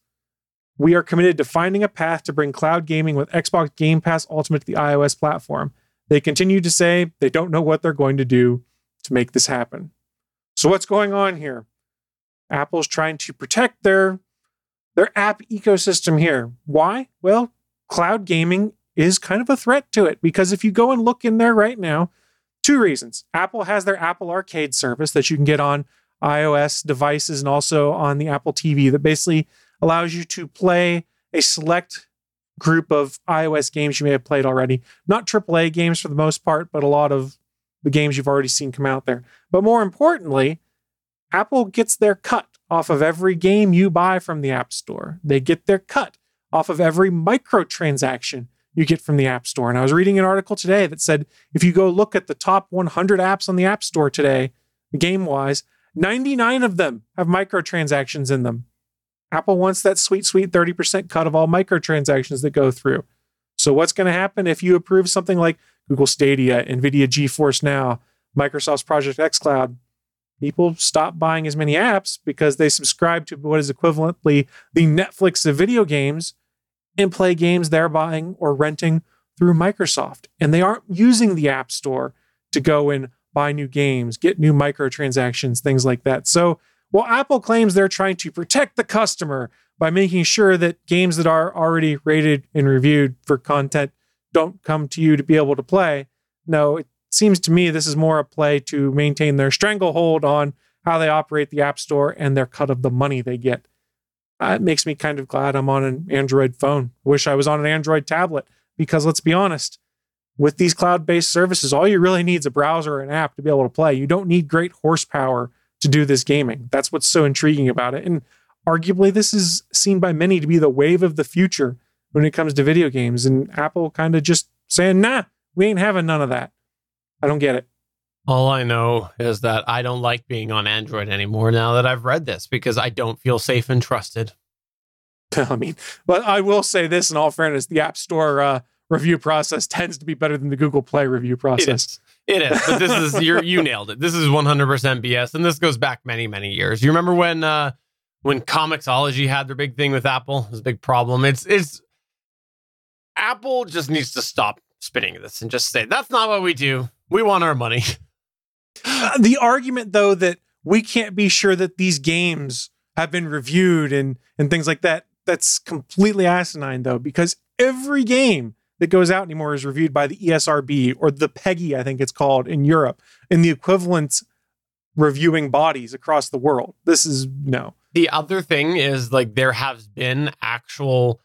We are committed to finding a path to bring cloud gaming with Xbox Game Pass Ultimate to the iOS platform. They continue to say they don't know what they're going to do to make this happen. So what's going on here? Apple's trying to protect their their app ecosystem here. Why? Well, cloud gaming is kind of a threat to it because if you go and look in there right now, two reasons. Apple has their Apple Arcade service that you can get on iOS devices and also on the Apple TV that basically allows you to play a select group of iOS games you may have played already. Not AAA games for the most part, but a lot of the games you've already seen come out there. But more importantly, Apple gets their cut off of every game you buy from the App Store. They get their cut off of every microtransaction you get from the App Store. And I was reading an article today that said if you go look at the top 100 apps on the App Store today, game wise, 99 of them have microtransactions in them. Apple wants that sweet, sweet 30% cut of all microtransactions that go through. So, what's going to happen if you approve something like Google Stadia, NVIDIA GeForce Now, Microsoft's Project xCloud? People stop buying as many apps because they subscribe to what is equivalently the Netflix of video games and play games they're buying or renting through Microsoft. And they aren't using the App Store to go and buy new games, get new microtransactions, things like that. So, while Apple claims they're trying to protect the customer by making sure that games that are already rated and reviewed for content don't come to you to be able to play, no, it seems to me this is more a play to maintain their stranglehold on how they operate the App Store and their cut of the money they get. It makes me kind of glad I'm on an Android phone. Wish I was on an Android tablet because let's be honest, with these cloud based services, all you really need is a browser or an app to be able to play. You don't need great horsepower to do this gaming. That's what's so intriguing about it. And arguably, this is seen by many to be the wave of the future when it comes to video games. And Apple kind of just saying, nah, we ain't having none of that. I don't get it. All I know is that I don't like being on Android anymore now that I've read this because I don't feel safe and trusted. I mean, but I will say this in all fairness the App Store uh, review process tends to be better than the Google Play review process. is. It is. But this is you you nailed it. This is 100% BS and this goes back many many years. You remember when uh when Comixology had their big thing with Apple? It was a big problem. It's it's Apple just needs to stop spinning this and just say that's not what we do. We want our money. Uh, the argument, though, that we can't be sure that these games have been reviewed and, and things like that, that's completely asinine, though, because every game that goes out anymore is reviewed by the ESRB or the PEGI, I think it's called in Europe, and the equivalent reviewing bodies across the world. This is no. The other thing is like there has been actual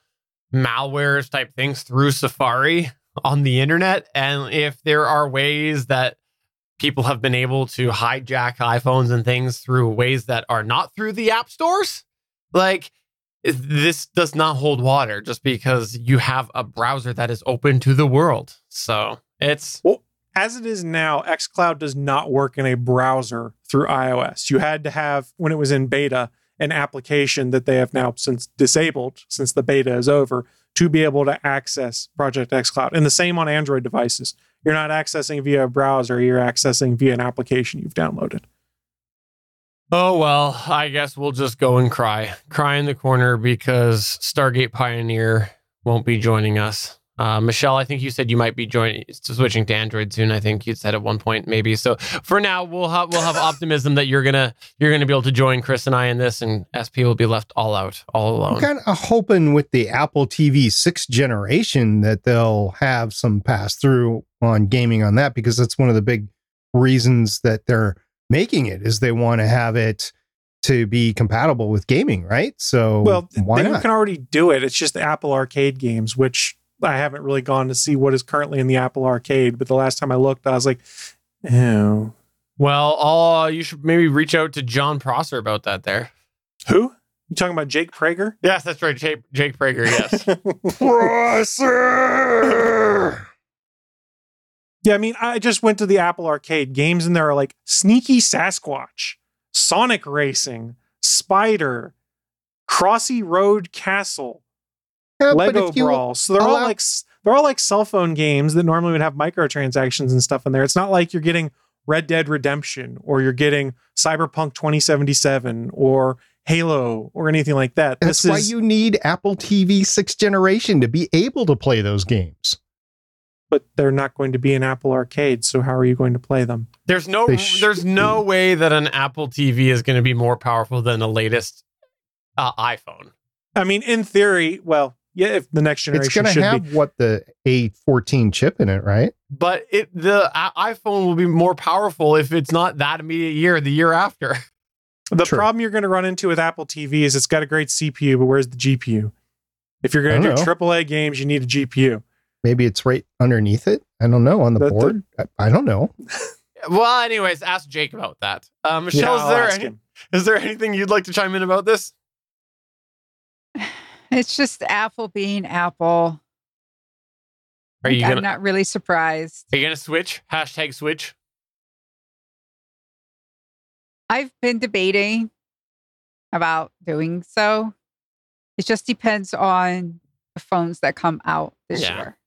malwares type things through Safari on the internet. And if there are ways that people have been able to hijack iPhones and things through ways that are not through the app stores, like this does not hold water just because you have a browser that is open to the world. So it's Well, as it is now, xCloud does not work in a browser through iOS. You had to have, when it was in beta, an application that they have now since disabled, since the beta is over, to be able to access Project xCloud. And the same on Android devices. You're not accessing via a browser, you're accessing via an application you've downloaded. Oh, well, I guess we'll just go and cry. Cry in the corner because Stargate Pioneer won't be joining us. Uh, Michelle, I think you said you might be joining, switching to Android soon. I think you said at one point, maybe. So for now, we'll have we'll have optimism that you're gonna you're gonna be able to join Chris and I in this, and SP will be left all out, all alone. I'm kind of hoping with the Apple TV sixth generation that they'll have some pass through on gaming on that because that's one of the big reasons that they're making it is they want to have it to be compatible with gaming, right? So Well, why they not? can already do it. It's just the Apple Arcade games, which I haven't really gone to see what is currently in the Apple Arcade. But the last time I looked, I was like, oh, Well, uh, you should maybe reach out to Jon Prosser about that. There. who? You talking about Jake Prager? Yes, that's right, Jake, Jake Prager. Yes. Yeah, I mean, I just went to the Apple Arcade games, and there are like Sneaky Sasquatch, Sonic Racing, Spider, Crossy Road Castle, Yeah, Lego Brawl. So they're all like they're all like cell phone games that normally would have microtransactions and stuff in there. It's not like you're getting Red Dead Redemption or you're getting Cyberpunk 2077 or Halo or anything like that. That's this why is, you need Apple TV sixth generation to be able to play those games. But they're not going to be in Apple Arcade. So how are you going to play them? There's no They there's no way that an Apple TV is going to be more powerful than the latest uh, iPhone. I mean, in theory, well, yeah, if the next generation It's going to should have be. what the A14 chip in it, right? But it the i- iPhone will be more powerful if it's not that immediate year, the year after. The True. problem you're going to run into with Apple TV is it's got a great CPU, but where's the GPU? If you're going to do don't AAA games, you need a GPU. Maybe it's right underneath it. I don't know on the The- the- board. I, I don't know. Well, anyways, ask Jake about that. Uh, Michelle, Yeah, is there any, him. is there anything you'd like to chime in about this? It's just Apple being Apple. Are you I'm gonna not really surprised. are you gonna switch? Hashtag switch. I've been debating about doing so. It just depends on the phones that come out this Yeah. year.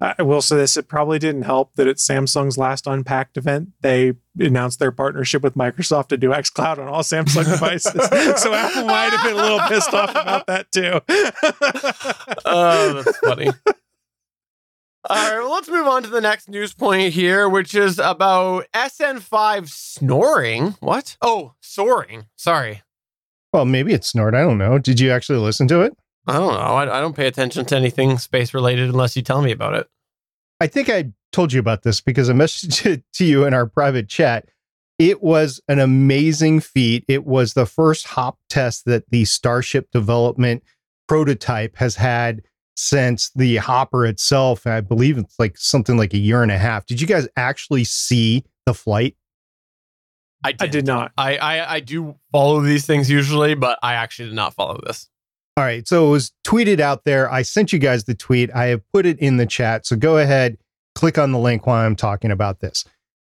Uh, I will say this: it probably didn't help that at Samsung's last Unpacked event, they announced their partnership with Microsoft to do XCloud on all Samsung devices. so Apple might have been a little pissed off about that too. Oh, that's funny. All right, well, let's move on to the next news point here, which is about SN5 snoring. What? Oh, soaring. Sorry. Well, maybe it's snort. I don't know. Did you actually listen to it? I don't know. I, I don't pay attention to anything space related unless you tell me about it. I think I told you about this because I messaged it to you in our private chat. It was an amazing feat. It was the first hop test that the Starship development prototype has had since the hopper itself. I believe it's like something like a year and a half. Did you guys actually see the flight? I did, I did not. I, I I do follow these things usually, but I actually did not follow this. All right. So it was tweeted out there. I sent you guys the tweet. I have put it in the chat. So go ahead, click on the link while I'm talking about this.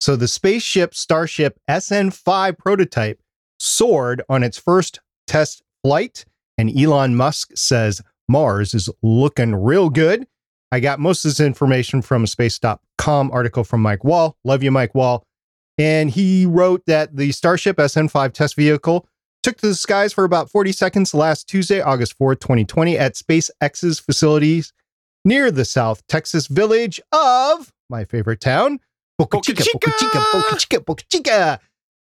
So the spaceship Starship SN5 prototype soared on its first test flight, and Elon Musk says Mars is looking real good. I got most of this information from a space.com article from Mike Wall. Love you, Mike Wall. And he wrote that the Starship SN5 test vehicle took to the skies for about 40 seconds last Tuesday, August 4th, 2020, at SpaceX's facilities near the South Texas village of my favorite town, Boca Chica, Boca Chica, Boca Chica, Boca Chica.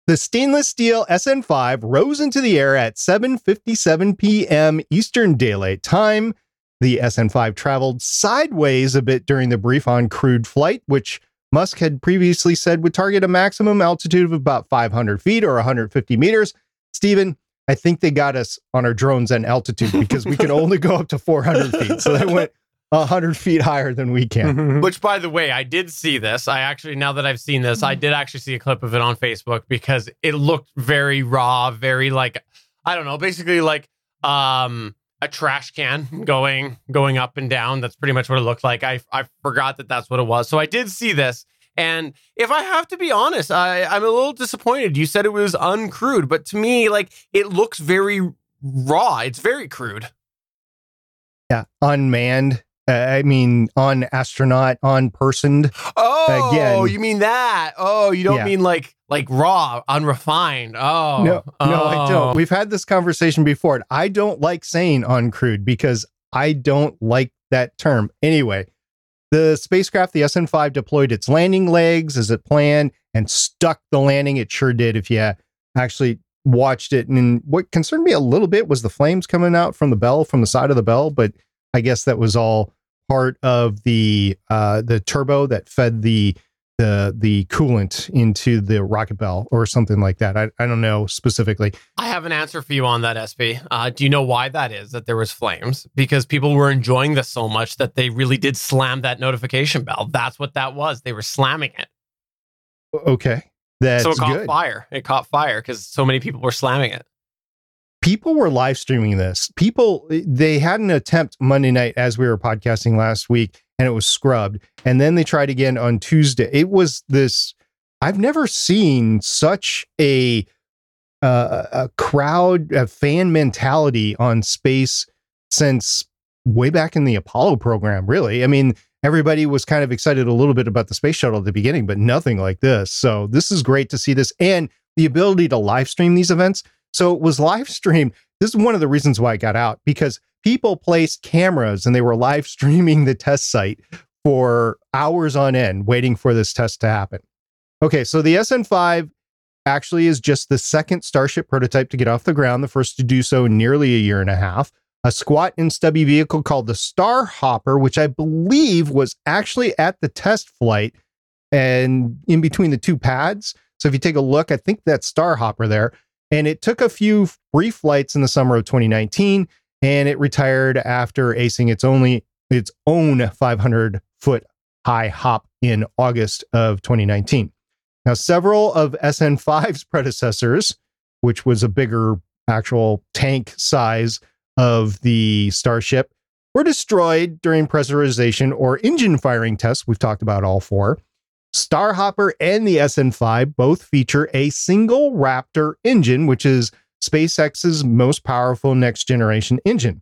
The stainless steel SN5 rose into the air at 7:57 p.m. Eastern Daylight Time. The SN5 traveled sideways a bit during the brief on crewed flight, which Musk had previously said would target a maximum altitude of about 500 feet or 150 meters. Stephen, I think they got us on our drones and altitude because we can only go up to 400 feet. So they went 100 feet higher than we can. Which, by the way, I did see this. I actually, now that I've seen this, I did actually see a clip of it on Facebook because it looked very raw, very like, I don't know, basically like um a trash can going going up and down. That's pretty much what it looked like. I I forgot that that's what it was. So I did see this. And if I have to be honest, I, I'm a little disappointed. You said it was uncrewed, but to me, like it looks very raw. It's very crude. Yeah, unmanned. Uh, I mean, on astronaut, on personed. Oh, Again. you mean that? Oh, you don't Yeah. mean like like raw, unrefined. Oh, no, no, I oh. don't. We've had this conversation before. I don't like saying uncrewed because I don't like that term. Anyway, the spacecraft, the SN5, deployed its landing legs as it planned and stuck the landing. It sure did. If you actually watched it, and what concerned me a little bit was the flames coming out from the bell, from the side of the bell. But I guess that was all part of the uh, the turbo that fed the the the coolant into the rocket bell or something like that. I, I don't know specifically. I have an answer for you on that, SP. Uh, do you know why that is? That there was flames because people were enjoying this so much that they really did slam that notification bell. That's what that was. They were slamming it, Okay, that's so it caught good. fire. It caught fire because so many people were slamming it. People were live streaming this. People they had an attempt Monday night as we were podcasting last week, and it was scrubbed. And then they tried again on Tuesday. It was this. I've never seen such a uh, a crowd, a fan mentality on space since way back in the Apollo program. Really, I mean, everybody was kind of excited a little bit about the space shuttle at the beginning, but nothing like this. So this is great to see this and the ability to live stream these events. So it was live streamed. This is one of the reasons why I got out because people placed cameras and they were live streaming the test site for hours on end, waiting for this test to happen. Okay, so the SN5 actually is just the second Starship prototype to get off the ground, the first to do so in nearly a year and a half. A squat and stubby vehicle called the Star Hopper, which I believe was actually at the test flight and in between the two pads. So if you take a look, I think that's Star Hopper there. And it took a few brief flights in the summer of 2019, and it retired after acing its only its own 500 foot high hop in August of 2019. Now, several of SN5's predecessors, which was a bigger actual tank size of the Starship, were destroyed during pressurization or engine firing tests. We've talked about all four. Starhopper and the SN5 both feature a single Raptor engine, which is SpaceX's most powerful next generation engine.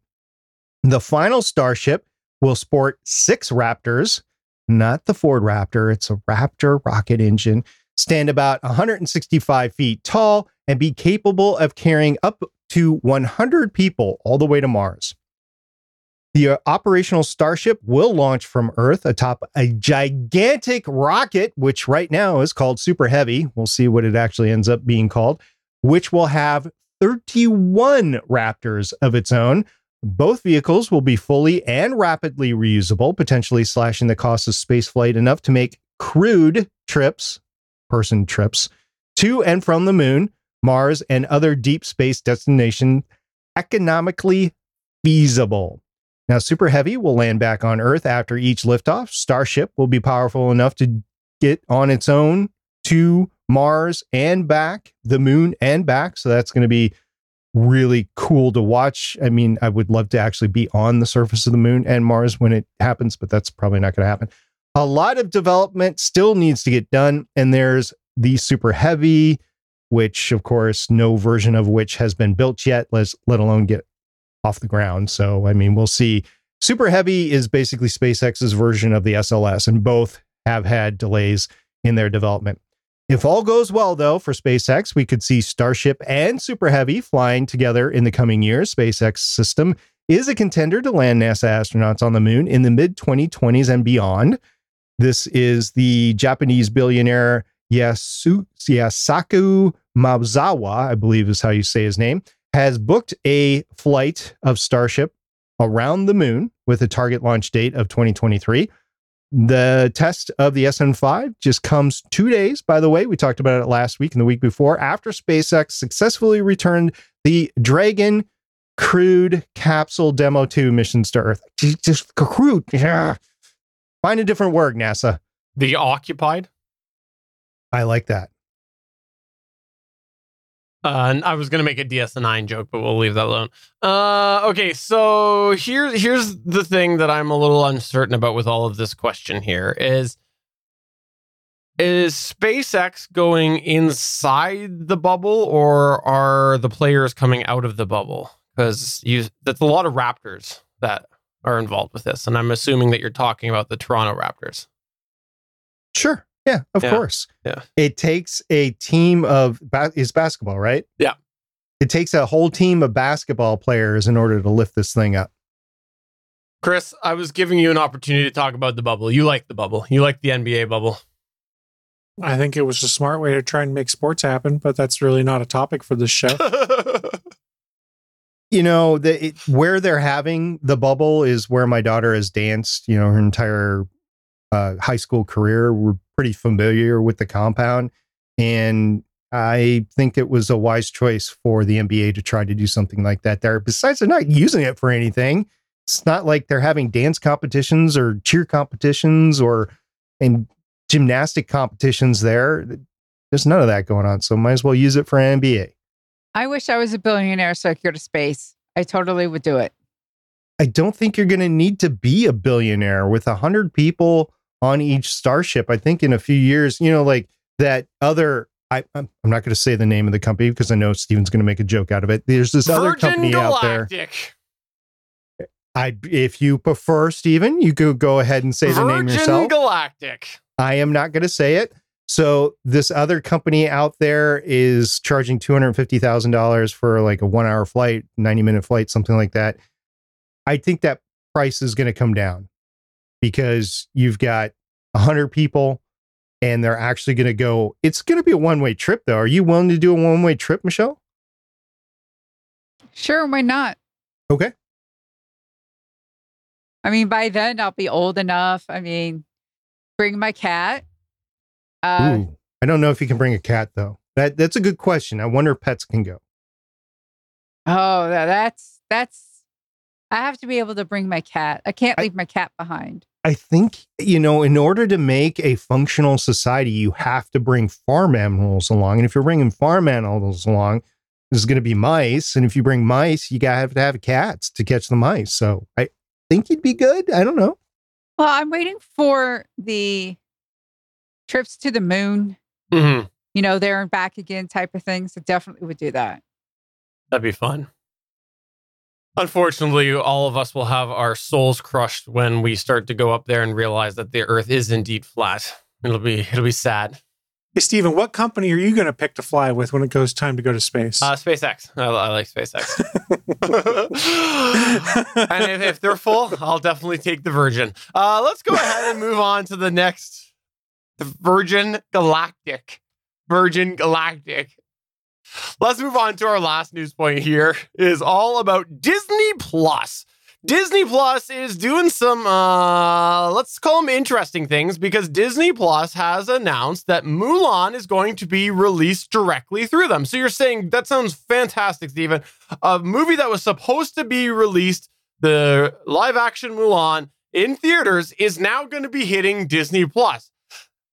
The final Starship will sport six Raptors, not the Ford Raptor, it's a Raptor rocket engine, stand about 165 feet tall, and be capable of carrying up to 100 people all the way to Mars. The uh, operational Starship will launch from Earth atop a gigantic rocket, which right now is called Super Heavy. We'll see what it actually ends up being called, which will have 31 Raptors of its own. Both vehicles will be fully and rapidly reusable, potentially slashing the cost of spaceflight enough to make crewed trips, person trips, to and from the moon, Mars, and other deep space destinations economically feasible. Now, Super Heavy will land back on Earth after each liftoff. Starship will be powerful enough to get on its own to Mars and back, the moon and back. So that's going to be really cool to watch. I mean, I would love to actually be on the surface of the moon and Mars when it happens, but that's probably not going to happen. A lot of development still needs to get done. And there's the Super Heavy, which, of course, no version of which has been built yet, let, let alone get off the ground. So, I mean, we'll see. Super Heavy is basically SpaceX's version of the SLS, and both have had delays in their development. If all goes well, though, for SpaceX, we could see Starship and Super Heavy flying together in the coming years. SpaceX system is a contender to land NASA astronauts on the moon in the mid 2020s and beyond. This is the Japanese billionaire Yasu, Yasaku Maezawa, I believe is how you say his name, has booked a flight of Starship around the moon with a target launch date of 2023. The test of the SN5 just comes two days, by the way. We talked about it last week and the week before, after SpaceX successfully returned the Dragon crewed capsule demo 2 missions to Earth. Just crewed. Yeah. Find a different word, NASA. The occupied. I like that. Uh, and I was gonna make a DS9 joke, but we'll leave that alone. Uh, okay, so here's here's the thing that I'm a little uncertain about with all of this question. Here is is SpaceX going inside the bubble, or are the players coming out of the bubble? Because you that's a lot of Raptors that are involved with this, and I'm assuming that you're talking about the Toronto Raptors. Sure. Yeah, of Yeah. course. Yeah. It takes a team of ba- is basketball, right? Yeah. It takes a whole team of basketball players in order to lift this thing up. Chris, I was giving you an opportunity to talk about the bubble. You like the bubble. You like the NBA bubble. I think it was a smart way to try and make sports happen, but that's really not a topic for this show. You know, the it, where they're having the bubble is where my daughter has danced. You know, her entire uh, high school career. We're pretty familiar with the compound, and I think it was a wise choice for the NBA to try to do something like that there. Besides, they're not using it for anything. It's not like they're having dance competitions or cheer competitions or and gymnastic competitions there. There's none of that going on. So might as well use it for NBA. I wish I was a billionaire so I could go to space. I totally would do it. I don't think you're going to need to be a billionaire with a hundred people on each starship. I think in a few years, you know, like that other. I, I'm I'm not going to say the name of the company because I know Stephen's going to make a joke out of it. There's this other Virgin company out there. Galactic. I, if you prefer, Stephen, you could go ahead and say the name Virgin yourself. Galactic. I am not going to say it. So this other company out there is charging two hundred fifty thousand dollars for like a one-hour flight, ninety-minute flight, something like that. I think that price is going to come down because you've got hundred people, and they're actually going to go. It's going to be a one-way trip, though. Are you willing to do a one-way trip, Michelle? Sure, why not? Okay. I mean, by then I'll be old enough. I mean, bring my cat. Uh, Ooh, I don't know if you can bring a cat though. That that's a good question. I wonder if pets can go. oh, that's that's. I have to be able to bring my cat. I can't I- leave my cat behind. I think, you know, in order to make a functional society, you have to bring farm animals along. And if you're bringing farm animals along, there's going to be mice. And if you bring mice, you got to have to have cats to catch the mice. So I think you'd be good. I don't know. Well, I'm waiting for the trips to the moon. hmm You know, there and back again type of thing. So definitely would do that. That'd be fun. Unfortunately, all of us will have our souls crushed when we start to go up there and realize that the Earth is indeed flat. It'll be it'll be sad. Hey, Stephen, what company are you going to pick to fly with when it goes time to go to space? Uh, SpaceX. I, I like SpaceX. and if, if, they're full, I'll definitely take the Virgin. Uh, let's go ahead and move on to the next, the Virgin Galactic. Virgin Galactic. Let's move on to our last news point here. It is all about Disney Plus. Disney Plus is doing some, uh, let's call them interesting things because Disney Plus has announced that Mulan is going to be released directly through them. So you're saying that sounds fantastic, Stephen. A movie that was supposed to be released, the live action Mulan in theaters, is now going to be hitting Disney Plus.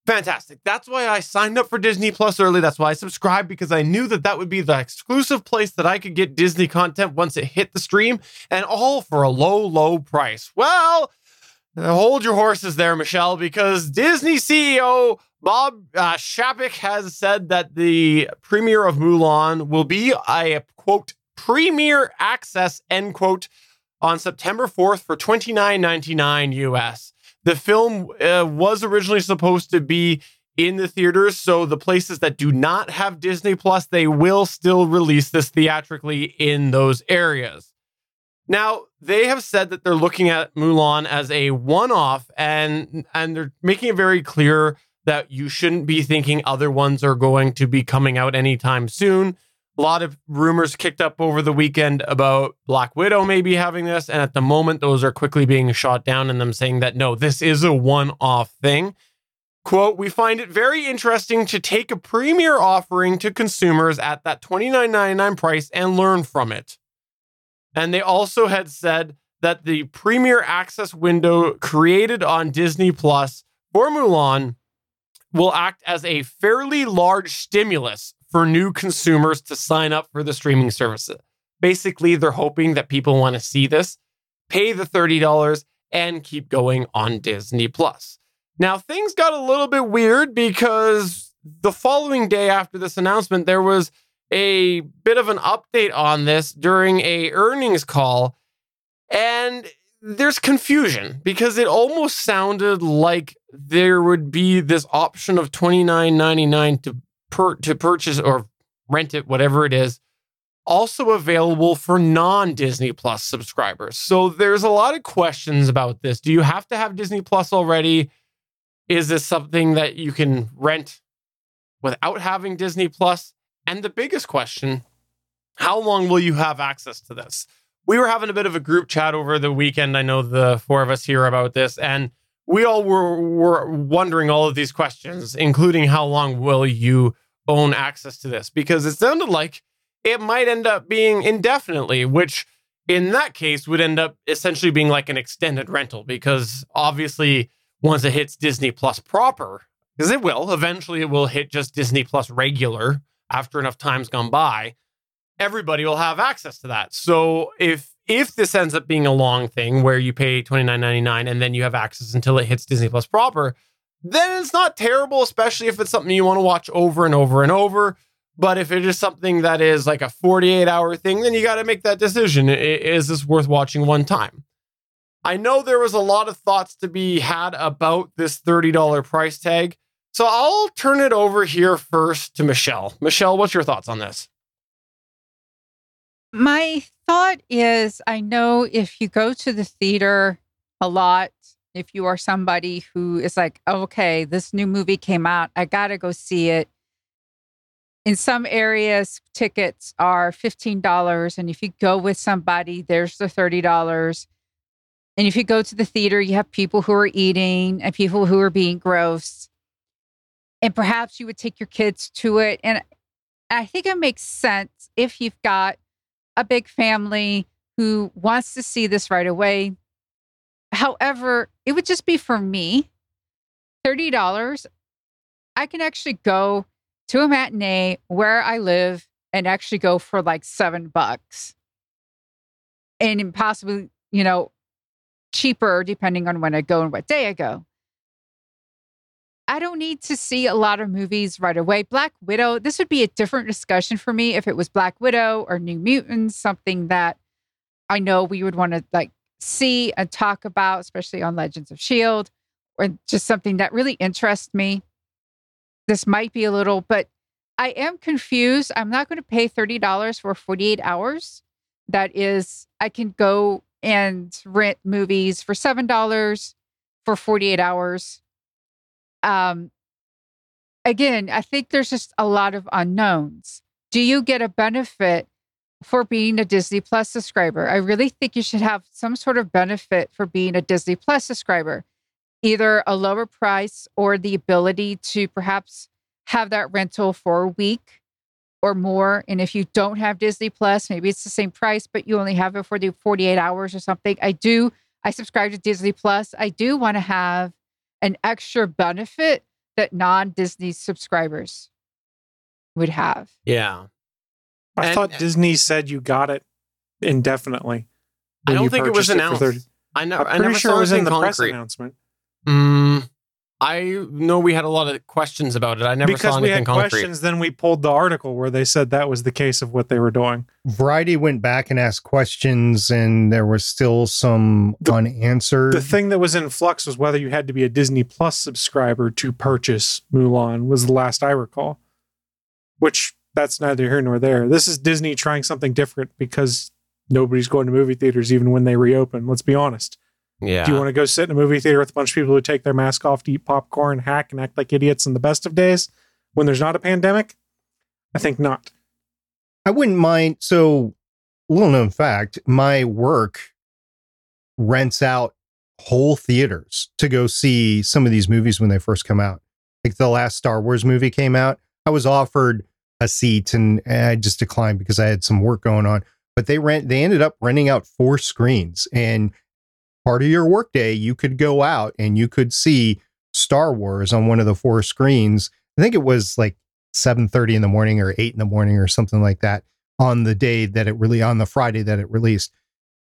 Fantastic. That's why I signed up for Disney Plus early. That's why I subscribed because I knew that that would be the exclusive place that I could get Disney content once it hit the stream and all for a low, low price. Well, hold your horses there, Michelle, because Disney CEO Bob uh, Chapek has said that the premiere of Mulan will be a quote premiere access end quote on September 4th for $29.99 US. The film uh, was originally supposed to be in the theaters, so the places that do not have Disney Plus, they will still release this theatrically in those areas. Now, they have said that they're looking at Mulan as a one-off and and they're making it very clear that you shouldn't be thinking other ones are going to be coming out anytime soon a lot of rumors kicked up over the weekend about Black Widow maybe having this. And at the moment, those are quickly being shot down and them saying that no, this is a one off thing. Quote, we find it very interesting to take a premiere offering to consumers at that $29.99 price and learn from it. And they also had said that the premiere access window created on Disney Plus for Mulan will act as a fairly large stimulus for new consumers to sign up for the streaming services. Basically, they're hoping that people want to see this, pay the $30, and keep going on Disney Plus. Now, things got a little bit weird because the following day after this announcement, there was a bit of an update on this during a earnings call and there's confusion because it almost sounded like there would be this option of 29.99 to per, to purchase or rent it, whatever it is, also available for non Disney Plus subscribers. So there's a lot of questions about this. Do you have to have Disney Plus already? Is this something that you can rent without having Disney Plus? And the biggest question how long will you have access to this? We were having a bit of a group chat over the weekend. I know the four of us here about this, and we all were, were wondering all of these questions, including how long will you own access to this? Because it sounded like it might end up being indefinitely, which in that case would end up essentially being like an extended rental because obviously once it hits Disney Plus proper, because it will, eventually it will hit just Disney Plus regular after enough time's gone by, everybody will have access to that. So if if this ends up being a long thing where you pay twenty nine ninety nine and then you have access until it hits Disney Plus proper, then it's not terrible, especially if it's something you want to watch over and over and over. But if it is something that is like a 48 hour thing, then you got to make that decision. Is this worth watching one time? I know there was a lot of thoughts to be had about this $30 price tag. So I'll turn it over here first to Michelle. Michelle, what's your thoughts on this? My thought is I know if you go to the theater a lot, if you are somebody who is like, okay, this new movie came out, I got to go see it. In some areas, tickets are $15. And if you go with somebody, there's the $30. And if you go to the theater, you have people who are eating and people who are being gross. And perhaps you would take your kids to it. And I think it makes sense if you've got a big family who wants to see this right away. However, it would just be for me $30. I can actually go to a matinee where I live and actually go for like seven bucks and possibly, you know, cheaper depending on when I go and what day I go. I don't need to see a lot of movies right away. Black Widow, this would be a different discussion for me if it was Black Widow or New Mutants, something that I know we would want to like see and talk about, especially on Legends of S.H.I.E.L.D., or just something that really interests me. this might be a little, but I am confused. I'm not going to pay $30 for 48 hours. That is, I can go and rent movies for $7 for 48 hours. Um, again, I think there's just a lot of unknowns. Do you get a benefit for being a Disney Plus subscriber? I really think you should have some sort of benefit for being a Disney Plus subscriber, either a lower price or the ability to perhaps have that rental for a week or more. And if you don't have Disney Plus, maybe it's the same price, but you only have it for the 48 hours or something. I do, I subscribe to Disney Plus. I do want to have an extra benefit that non Disney subscribers would have. Yeah. I And- thought Disney said you got it indefinitely. I don't think it was purchased for announced. 30 I never, I'm I pretty never sure saw it was in the anything press announcement Mm, I know we had a lot of questions about it. I never because saw we anything had concrete. questions. Then we pulled the article where they said that was the case of what they were doing. Variety went back and asked questions, and there was still some The- unanswered. The thing that was in flux was whether you had to be a Disney Plus subscriber to purchase Mulan. Was the last I recall. Which that's neither here nor there. This is Disney trying something different because nobody's going to movie theaters even when they reopen. Let's be honest. Yeah. Do you want to go sit in a movie theater with a bunch of people who take their mask off to eat popcorn, hack, and act like idiots in the best of days when there's not a pandemic? I think not. I wouldn't mind. So, little known fact my work rents out whole theaters to go see some of these movies when they first come out. Like the last Star Wars movie came out, I was offered a seat and I just declined because I had some work going on. But they rent, they ended up renting out four screens. And part of your workday, you could go out and you could see Star Wars on one of the four screens. I think it was like 7:30 in the morning or 8 in the morning or something like that on the day that it really on the Friday that it released.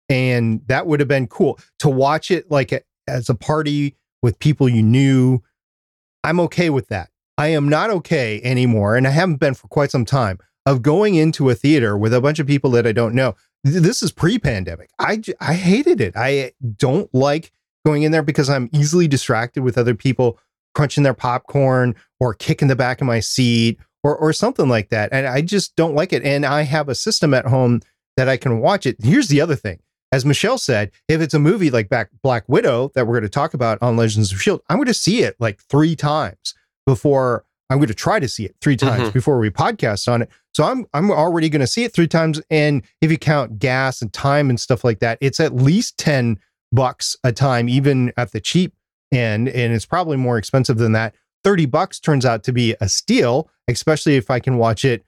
And that would have been cool to watch it like a, as a party with people you knew. I'm okay with that. I am not okay anymore and I haven't been for quite some time of going into a theater with a bunch of people that I don't know. Th- This is pre-pandemic. I I hated it. I don't like going in there because I'm easily distracted with other people crunching their popcorn or kicking the back of my seat or or something like that. And I just don't like it. And I have a system at home that I can watch it. Here's the other thing. As Michelle said, if it's a movie like back Black Widow that we're going to talk about on Legends of Shield, I'm going to see it like three times before I'm going to try to see it three times Mhm. before we podcast on it. So I'm I'm already going to see it three times. And if you count gas and time and stuff like that, it's at least 10 bucks a time, even at the cheap end. And it's probably more expensive than that. 30 bucks turns out to be a steal, especially if I can watch it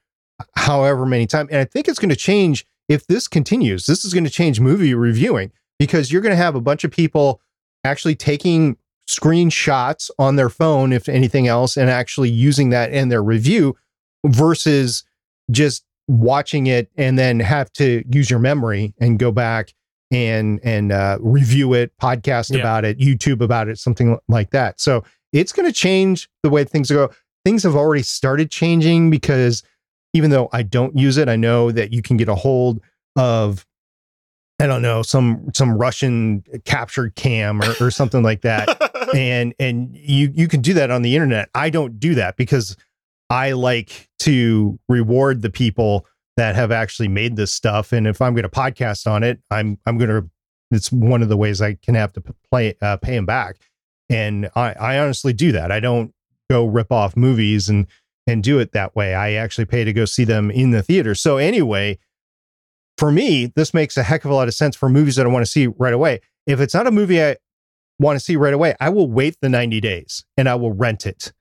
however many times. And I think it's going to change if this continues. This is going to change movie reviewing because you're going to have a bunch of people actually taking screenshots on their phone, if anything else, and actually using that in their review versus just watching it and then have to use your memory and go back and and uh, review it, podcast Yeah. about it, YouTube about it, something like that. So it's going to change the way things go. Things have already started changing because even though I don't use it, I know that you can get a hold of I don't know some some Russian captured cam or, or something like that and and you you can do that on the internet. I don't do that because I like to reward the people that have actually made this stuff. And if I'm going to podcast on it, I'm I'm going to. It's one of the ways I can have to play uh, pay them back. And I I honestly do that. I don't go rip off movies and and do it that way. I actually pay to go see them in the theater. So anyway, for me, this makes a heck of a lot of sense for movies that I want to see right away. If it's not a movie I want to see right away, I will wait the 90 days and I will rent it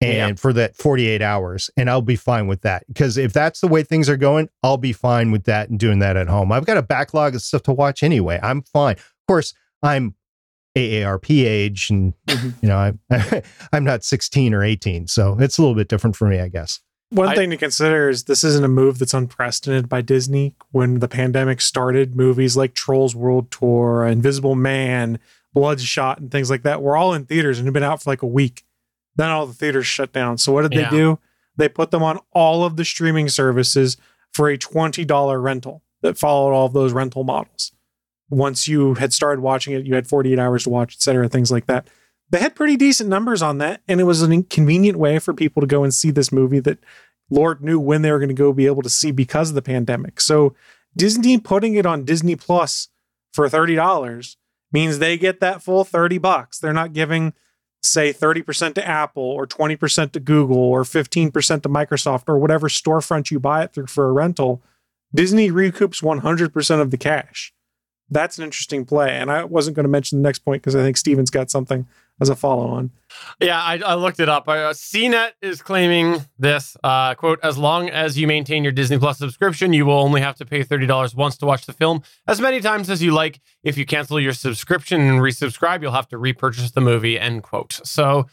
and Yeah. for that 48 hours and I'll be fine with that. Because if that's the way things are going, I'll be fine with that and doing that at home. I've got a backlog of stuff to watch anyway. I'm fine. Of course, I'm AARP age and mm-hmm. you know, I'm I'm not 16 or 18, so it's a little bit different for me, I guess. One I- thing to consider is this isn't a move that's unprecedented by Disney. When the pandemic started, movies like Trolls World Tour, Invisible Man, Bloodshot, and things like that were all in theaters and had been out for like a week. Then all the theaters shut down. So what did Yeah. they do? They put them on all of the streaming services for a $20 rental that followed all of those rental models. Once you had started watching it, you had 48 hours to watch, et cetera, things like that. they had pretty decent numbers on that. And it was an inconvenient way for people to go and see this movie that Lord knew when they were going to go be able to see because of the pandemic. So Disney putting it on Disney Plus for $30 means they get that full 30 bucks. They're not giving say 30% to Apple or 20% to Google or 15% to Microsoft or whatever storefront you buy it through for a rental. Disney recoups 100% of the cash. That's an interesting play. And I wasn't going to mention the next point because I think Stephen's got something as a follow on. Yeah, I, I, looked it up. Uh, CNET is claiming this uh, quote: "As long as you maintain your Disney Plus subscription, you will only have to pay thirty dollars once to watch the film as many times as you like. If you cancel your subscription and resubscribe, you'll have to repurchase the movie." End quote. So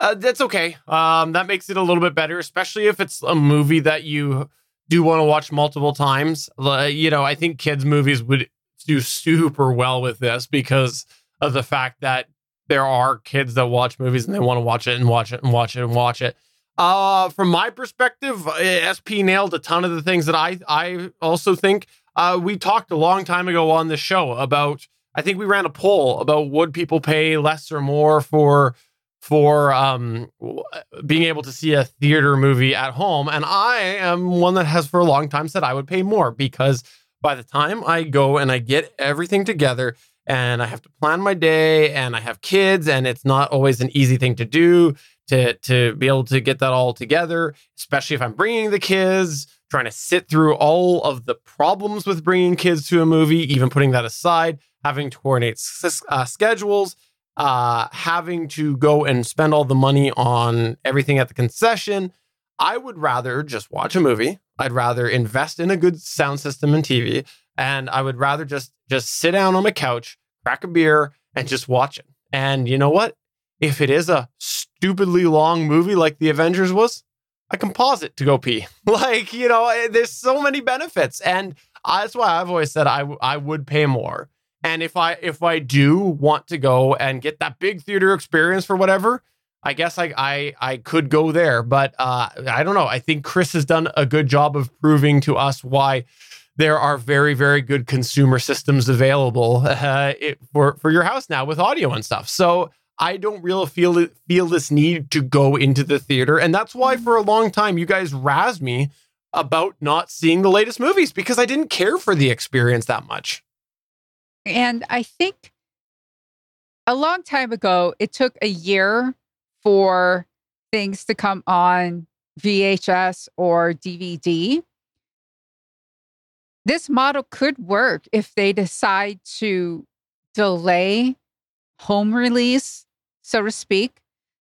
uh, that's okay. Um, that makes it a little bit better, especially if it's a movie that you do want to watch multiple times. you know, I think kids' movies would do super well with this because of the fact that there are kids that watch movies and they want to watch it and watch it and watch it and watch it. Uh, from my perspective, uh, SP nailed a ton of the things that I I also think. Uh, we talked a long time ago on the show about. I think we ran a poll about would people pay less or more for for um, being able to see a theater movie at home, and I am one that has for a long time said I would pay more because by the time I go and I get everything together and I have to plan my day and I have kids and it's not always an easy thing to do to to be able to get that all together, especially if I'm bringing the kids, trying to sit through all of the problems with bringing kids to a movie, even putting that aside, having to coordinate uh, schedules, uh, having to go and spend all the money on everything at the concession. I would rather just watch a movie. I'd rather invest in a good sound system and TV and I would rather just just sit down on my couch, crack a beer, and just watch it. And you know what? If it is a stupidly long movie like The Avengers was, I can pause it to go pee. like you know, eh, there's so many benefits, and that's why I've always said I I would pay more. And if I if I do want to go and get that big theater experience for whatever, I guess I I, I could go there. But uh, I don't know. I think Chris has done a good job of proving to us why there are very very good consumer systems available uh, it, for for your house now with audio and stuff. So I don't really feel feel this need to go into the theater, and that's why for a long time you guys razzed me about not seeing the latest movies because I didn't care for the experience that much. And I think a long time ago, it took a year for things to come on VHS or DVD this model could work if they decide to delay home release, so to speak,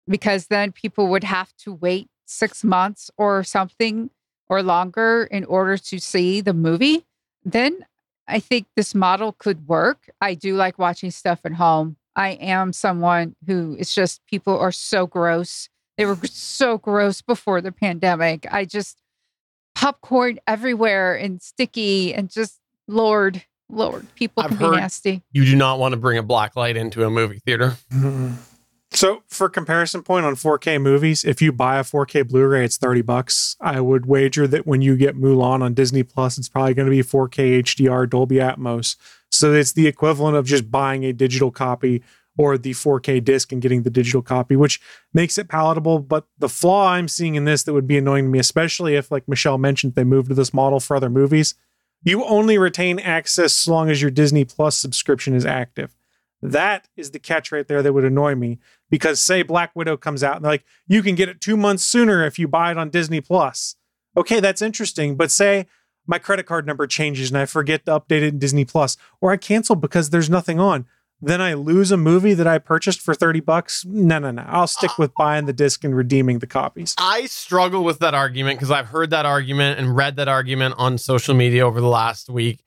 because then people would have to wait six months or something or longer in order to see the movie. Then I think this model could work. I do like watching stuff at home. I am someone who it's just people are so gross. They were so gross before the pandemic. I just popcorn everywhere and sticky and just Lord, Lord, people I've can be nasty. You do not want to bring a black light into a movie theater. Mm-hmm. So, for comparison point on 4K movies, if you buy a 4K Blu-ray, it's 30 bucks. I would wager that when you get Mulan on Disney Plus, it's probably going to be 4K HDR Dolby Atmos. So it's the equivalent of just buying a digital copy or the 4K disc and getting the digital copy, which makes it palatable. But the flaw I'm seeing in this that would be annoying to me, especially if, like Michelle mentioned, they move to this model for other movies, you only retain access as long as your Disney Plus subscription is active. That is the catch right there that would annoy me because, say, Black Widow comes out and they're like, you can get it two months sooner if you buy it on Disney Plus. Okay, that's interesting. But say my credit card number changes and I forget to update it in Disney Plus, or I cancel because there's nothing on then I lose a movie that I purchased for 30 bucks. No, no, no. I'll stick with buying the disc and redeeming the copies. I struggle with that argument because I've heard that argument and read that argument on social media over the last week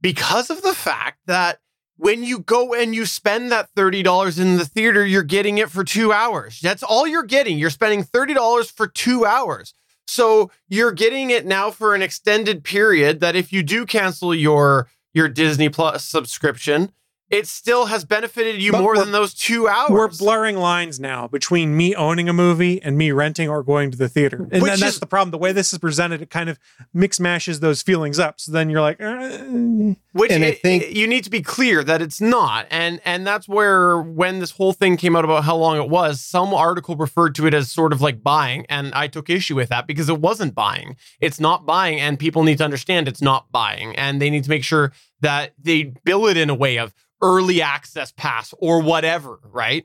because of the fact that when you go and you spend that $30 in the theater, you're getting it for two hours. That's all you're getting. You're spending $30 for two hours. So you're getting it now for an extended period that if you do cancel your your Disney Plus subscription, it still has benefited you But more than those two hours. We're blurring lines now between me owning a movie and me renting or going to the theater. And Which then that's is- the problem. The way this is presented, it kind of mix mashes those feelings up. So then you're like, uh, Which And I think- it- you need to be clear that it's not, and and that's where when this whole thing came out about how long it was, some article referred to it as sort of like buying, and I took issue with that because it wasn't buying. It's not buying, and people need to understand it's not buying, and they need to make sure that they bill it in a way of early access pass or whatever, right?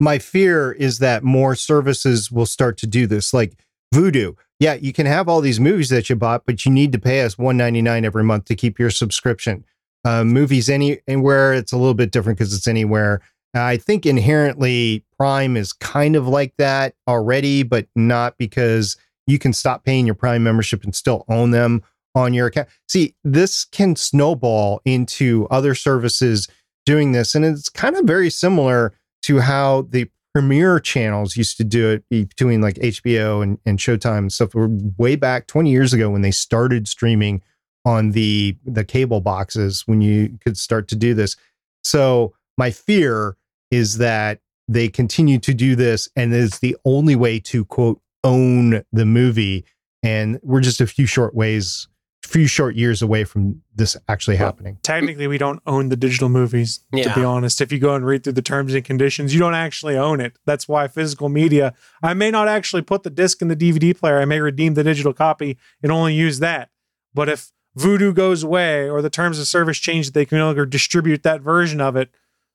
my fear is that more services will start to do this like Vudu yeah you can have all these movies that you bought but you need to pay us 199 every month to keep your subscription. Uh, movies any anywhere it's a little bit different because it's anywhere. I think inherently prime is kind of like that already but not because you can stop paying your prime membership and still own them on your account see this can snowball into other services doing this and it's kind of very similar to how the premiere channels used to do it between like HBO and, and Showtime and stuff way back 20 years ago when they started streaming on the the cable boxes when you could start to do this. So my fear is that they continue to do this and it's the only way to quote own the movie and we're just a few short ways few short years away from this actually Well, happening. technically, we don't own the digital movies, to be honest. If you go and read through the terms and conditions, you don't actually own it. That's why physical media, I may not actually put the disc in the DVD player. I may redeem the digital copy and only use that. But if Vudu goes away or the terms of service change that they can no longer distribute that version of it,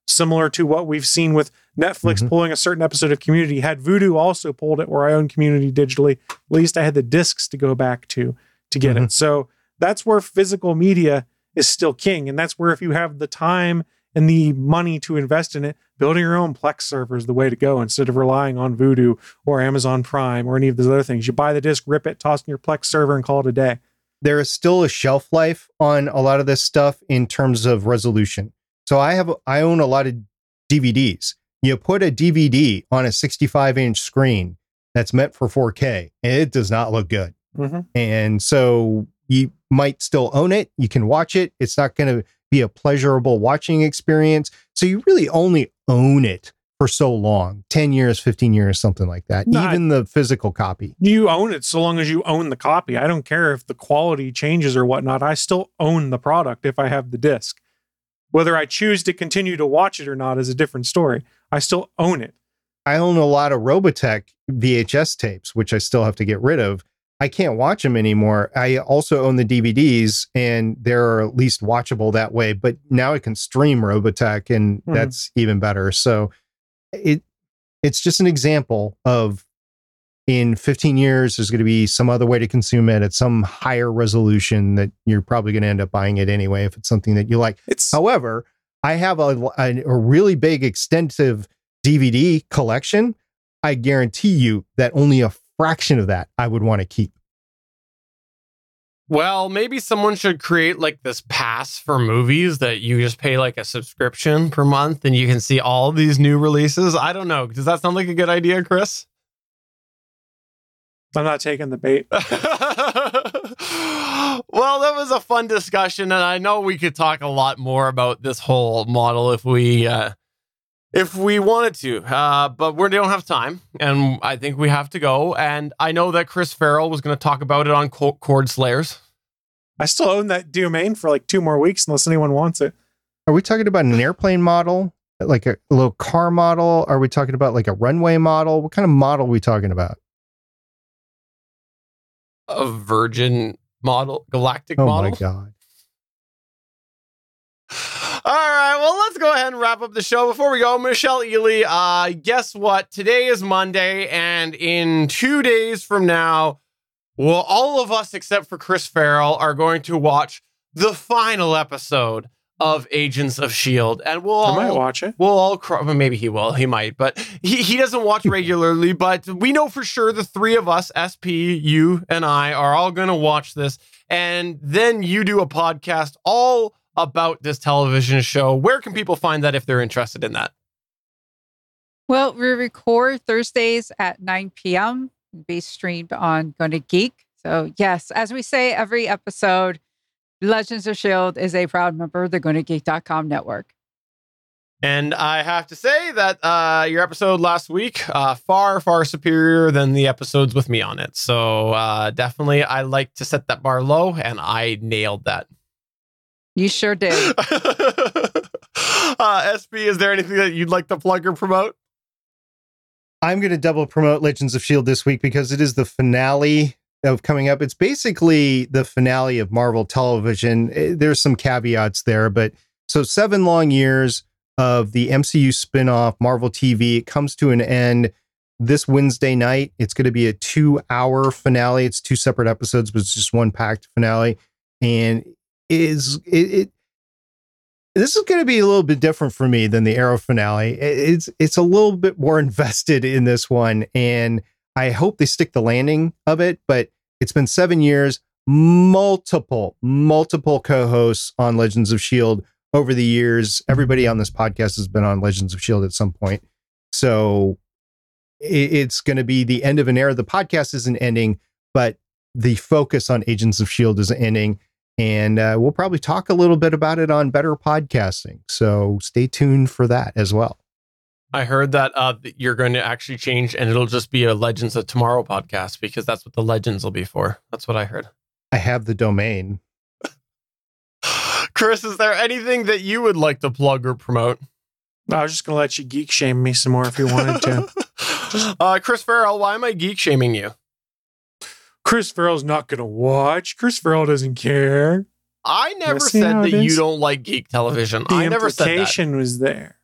similar to what we've seen with Netflix Mhm. pulling a certain episode of Community, had Vudu also pulled it where I own Community digitally, at least I had the discs to go back to to get Mhm. it. So that's where physical media is still king. And that's where if you have the time and the money to invest in it, building your own Plex server is the way to go instead of relying on Vudu or Amazon Prime or any of those other things. You buy the disc, rip it, toss in your Plex server, and call it a day. there is still a shelf life on a lot of this stuff in terms of resolution. So I have I own a lot of DVDs. You put a DVD on a 65 inch screen that's meant for 4K, and it does not look good. Mhm. And so you might still own it. You can watch it. It's not going to be a pleasurable watching experience. So you really only own it for so long 10 years, 15 years, something like that. No, I- Even the physical copy. You own it so long as you own the copy. I don't care if the quality changes or whatnot. I still own the product if I have the disc. Whether I choose to continue to watch it or not is a different story. I still own it. I own a lot of Robotech VHS tapes, which I still have to get rid of. I can't watch them anymore. I also own the DVDs, and they're at least watchable that way. But now I can stream Robotech, and Mhm. that's even better. So it it's just an example of in 15 years there's going to be some other way to consume it at some higher resolution that you're probably going to end up buying it anyway if it's something that you like. It's However, I have a, a, a really big, extensive DVD collection. I guarantee you that only a fraction of that I would want to keep. Well, maybe someone should create like this pass for movies that you just pay like a subscription per month and you can see all these new releases. I don't know. Does that sound like a good idea, Chris? I'm not taking the bait. well, that was a fun discussion, and I know we could talk a lot more about this whole model if we uh, if we wanted to, uh, but we don't have time, and I think we have to go. And I know that Chris Ferrell was going to talk about it on Co- Cord Slayers. I still own that domain for like two more weeks unless anyone wants it. Are we talking about an airplane model, like a little car model? Are we talking about like a runway model? What kind of model are we talking about? A Virgin model, galactic Oh model. Oh my God. All right, well, let's go ahead and wrap up the show. Before we go, Michelle Ealey, uh, guess what? Today is Monday, and in two days from now, well, all of us except for Chris Ferrell are going to watch the final episode of Agents of Shield, and we'll I all might watch it. We'll all cry. Well, maybe he will. He might, but he, he doesn't watch regularly. but we know for sure the three of us, SP, you, and I, are all going to watch this. And then you do a podcast all about this television show. Where can people find that if they're interested in that? Well, we record Thursdays at 9 p.m. And be streamed on Gonna Geek. So yes, as we say every episode, Legends of S.H.I.E.L.D. is a proud member of the GonnaGeek.com network. And I have to say that uh, your episode last week, uh, far, far superior than the episodes with me on it. So uh, definitely, I like to set that bar low, and I nailed that. You sure did. uh, SP, is there anything that you'd like to plug or promote? I'm going to double promote Legends of S.H.I.E.L.D. this week because it is the finale of coming up. It's basically the finale of Marvel television. Eh, there's some caveats there, but so seven long years of the MCU spinoff, Marvel TV, it comes to an end this Wednesday night. It's going to be a two hour finale. It's two separate episodes, but it's just one packed finale. And it is it, it this is going to be a little bit different for me than the Arrow finale. It's it's a little bit more invested in this one, and I hope they stick the landing of it. But it's been seven years, multiple multiple co-hosts on Legends of Shield over the years. Everybody on this podcast has been on Legends of Shield at some point, so it's going to be the end of an era. The podcast isn't ending, but the focus on Agents of Shield is ending and uh, we'll probably talk a little bit about it on better podcasting. So stay tuned for that as well. I heard that uh, you're going to actually change, and it'll just be a Legends of Tomorrow podcast because that's what the Legends will be for. That's what I heard. I have the domain. Chris, is there anything that you would like to plug or promote? I was just going to let you geek shame me some more if you wanted to. uh, Chris Ferrell, why am I geek shaming you? Chris Ferrell's not going to watch. Chris Ferrell doesn't care. I never said that you don't like geek television. The I never said that. implication was there.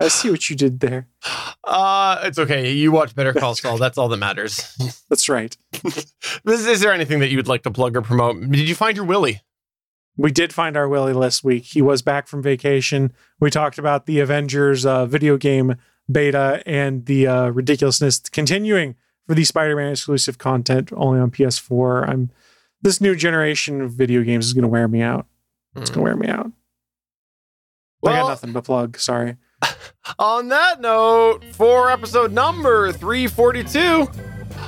I see what you did there. Uh, it's okay. You watch Better Call Saul. That's all that matters. That's right. is, is there anything that you would like to plug or promote? Did you find your Willie? We did find our Willie last week. He was back from vacation. We talked about the Avengers uh, video game beta and the uh, ridiculousness continuing for the Spider-Man exclusive content only on PS4. I'm this new generation of video games is going to wear me out. It's going to wear me out. Well, I got nothing but plug. Sorry. On that note, for episode number 342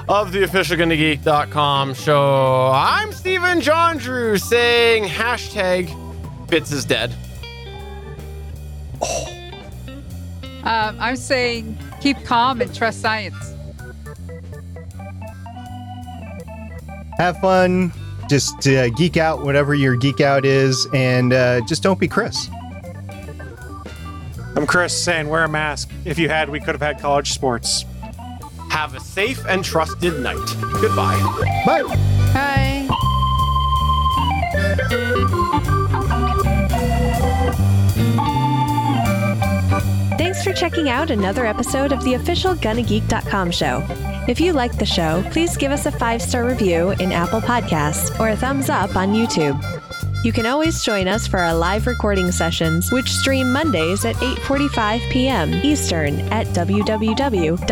of the official GonnaGeek.com show, I'm Stephen Jondrew saying hashtag Bits is dead. Oh. Um, I'm saying keep calm and trust science. Have fun, just uh, geek out, whatever your geek out is, and uh, just don't be Chris. I'm Chris saying wear a mask. If you had, we could have had college sports. Have a safe and trusted night. Goodbye. Bye. Bye. Thanks for checking out another episode of the official GonnaGeek.com show. If you like the show, please give us a five star review in Apple Podcasts or a thumbs up on YouTube. You can always join us for our live recording sessions, which stream Mondays at 8:45 p.m. Eastern at www.geeks.live.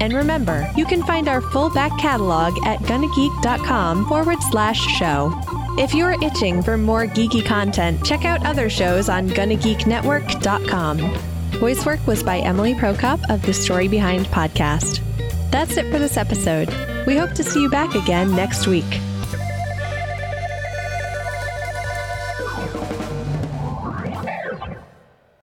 And remember, you can find our full back catalog at gonnageek.com forward slash show. If you're itching for more geeky content, check out other shows on GonnaGeekNetwork.com. Voice work was by Emily Prokop of the Story Behind podcast. That's it for this episode. We hope to see you back again next week.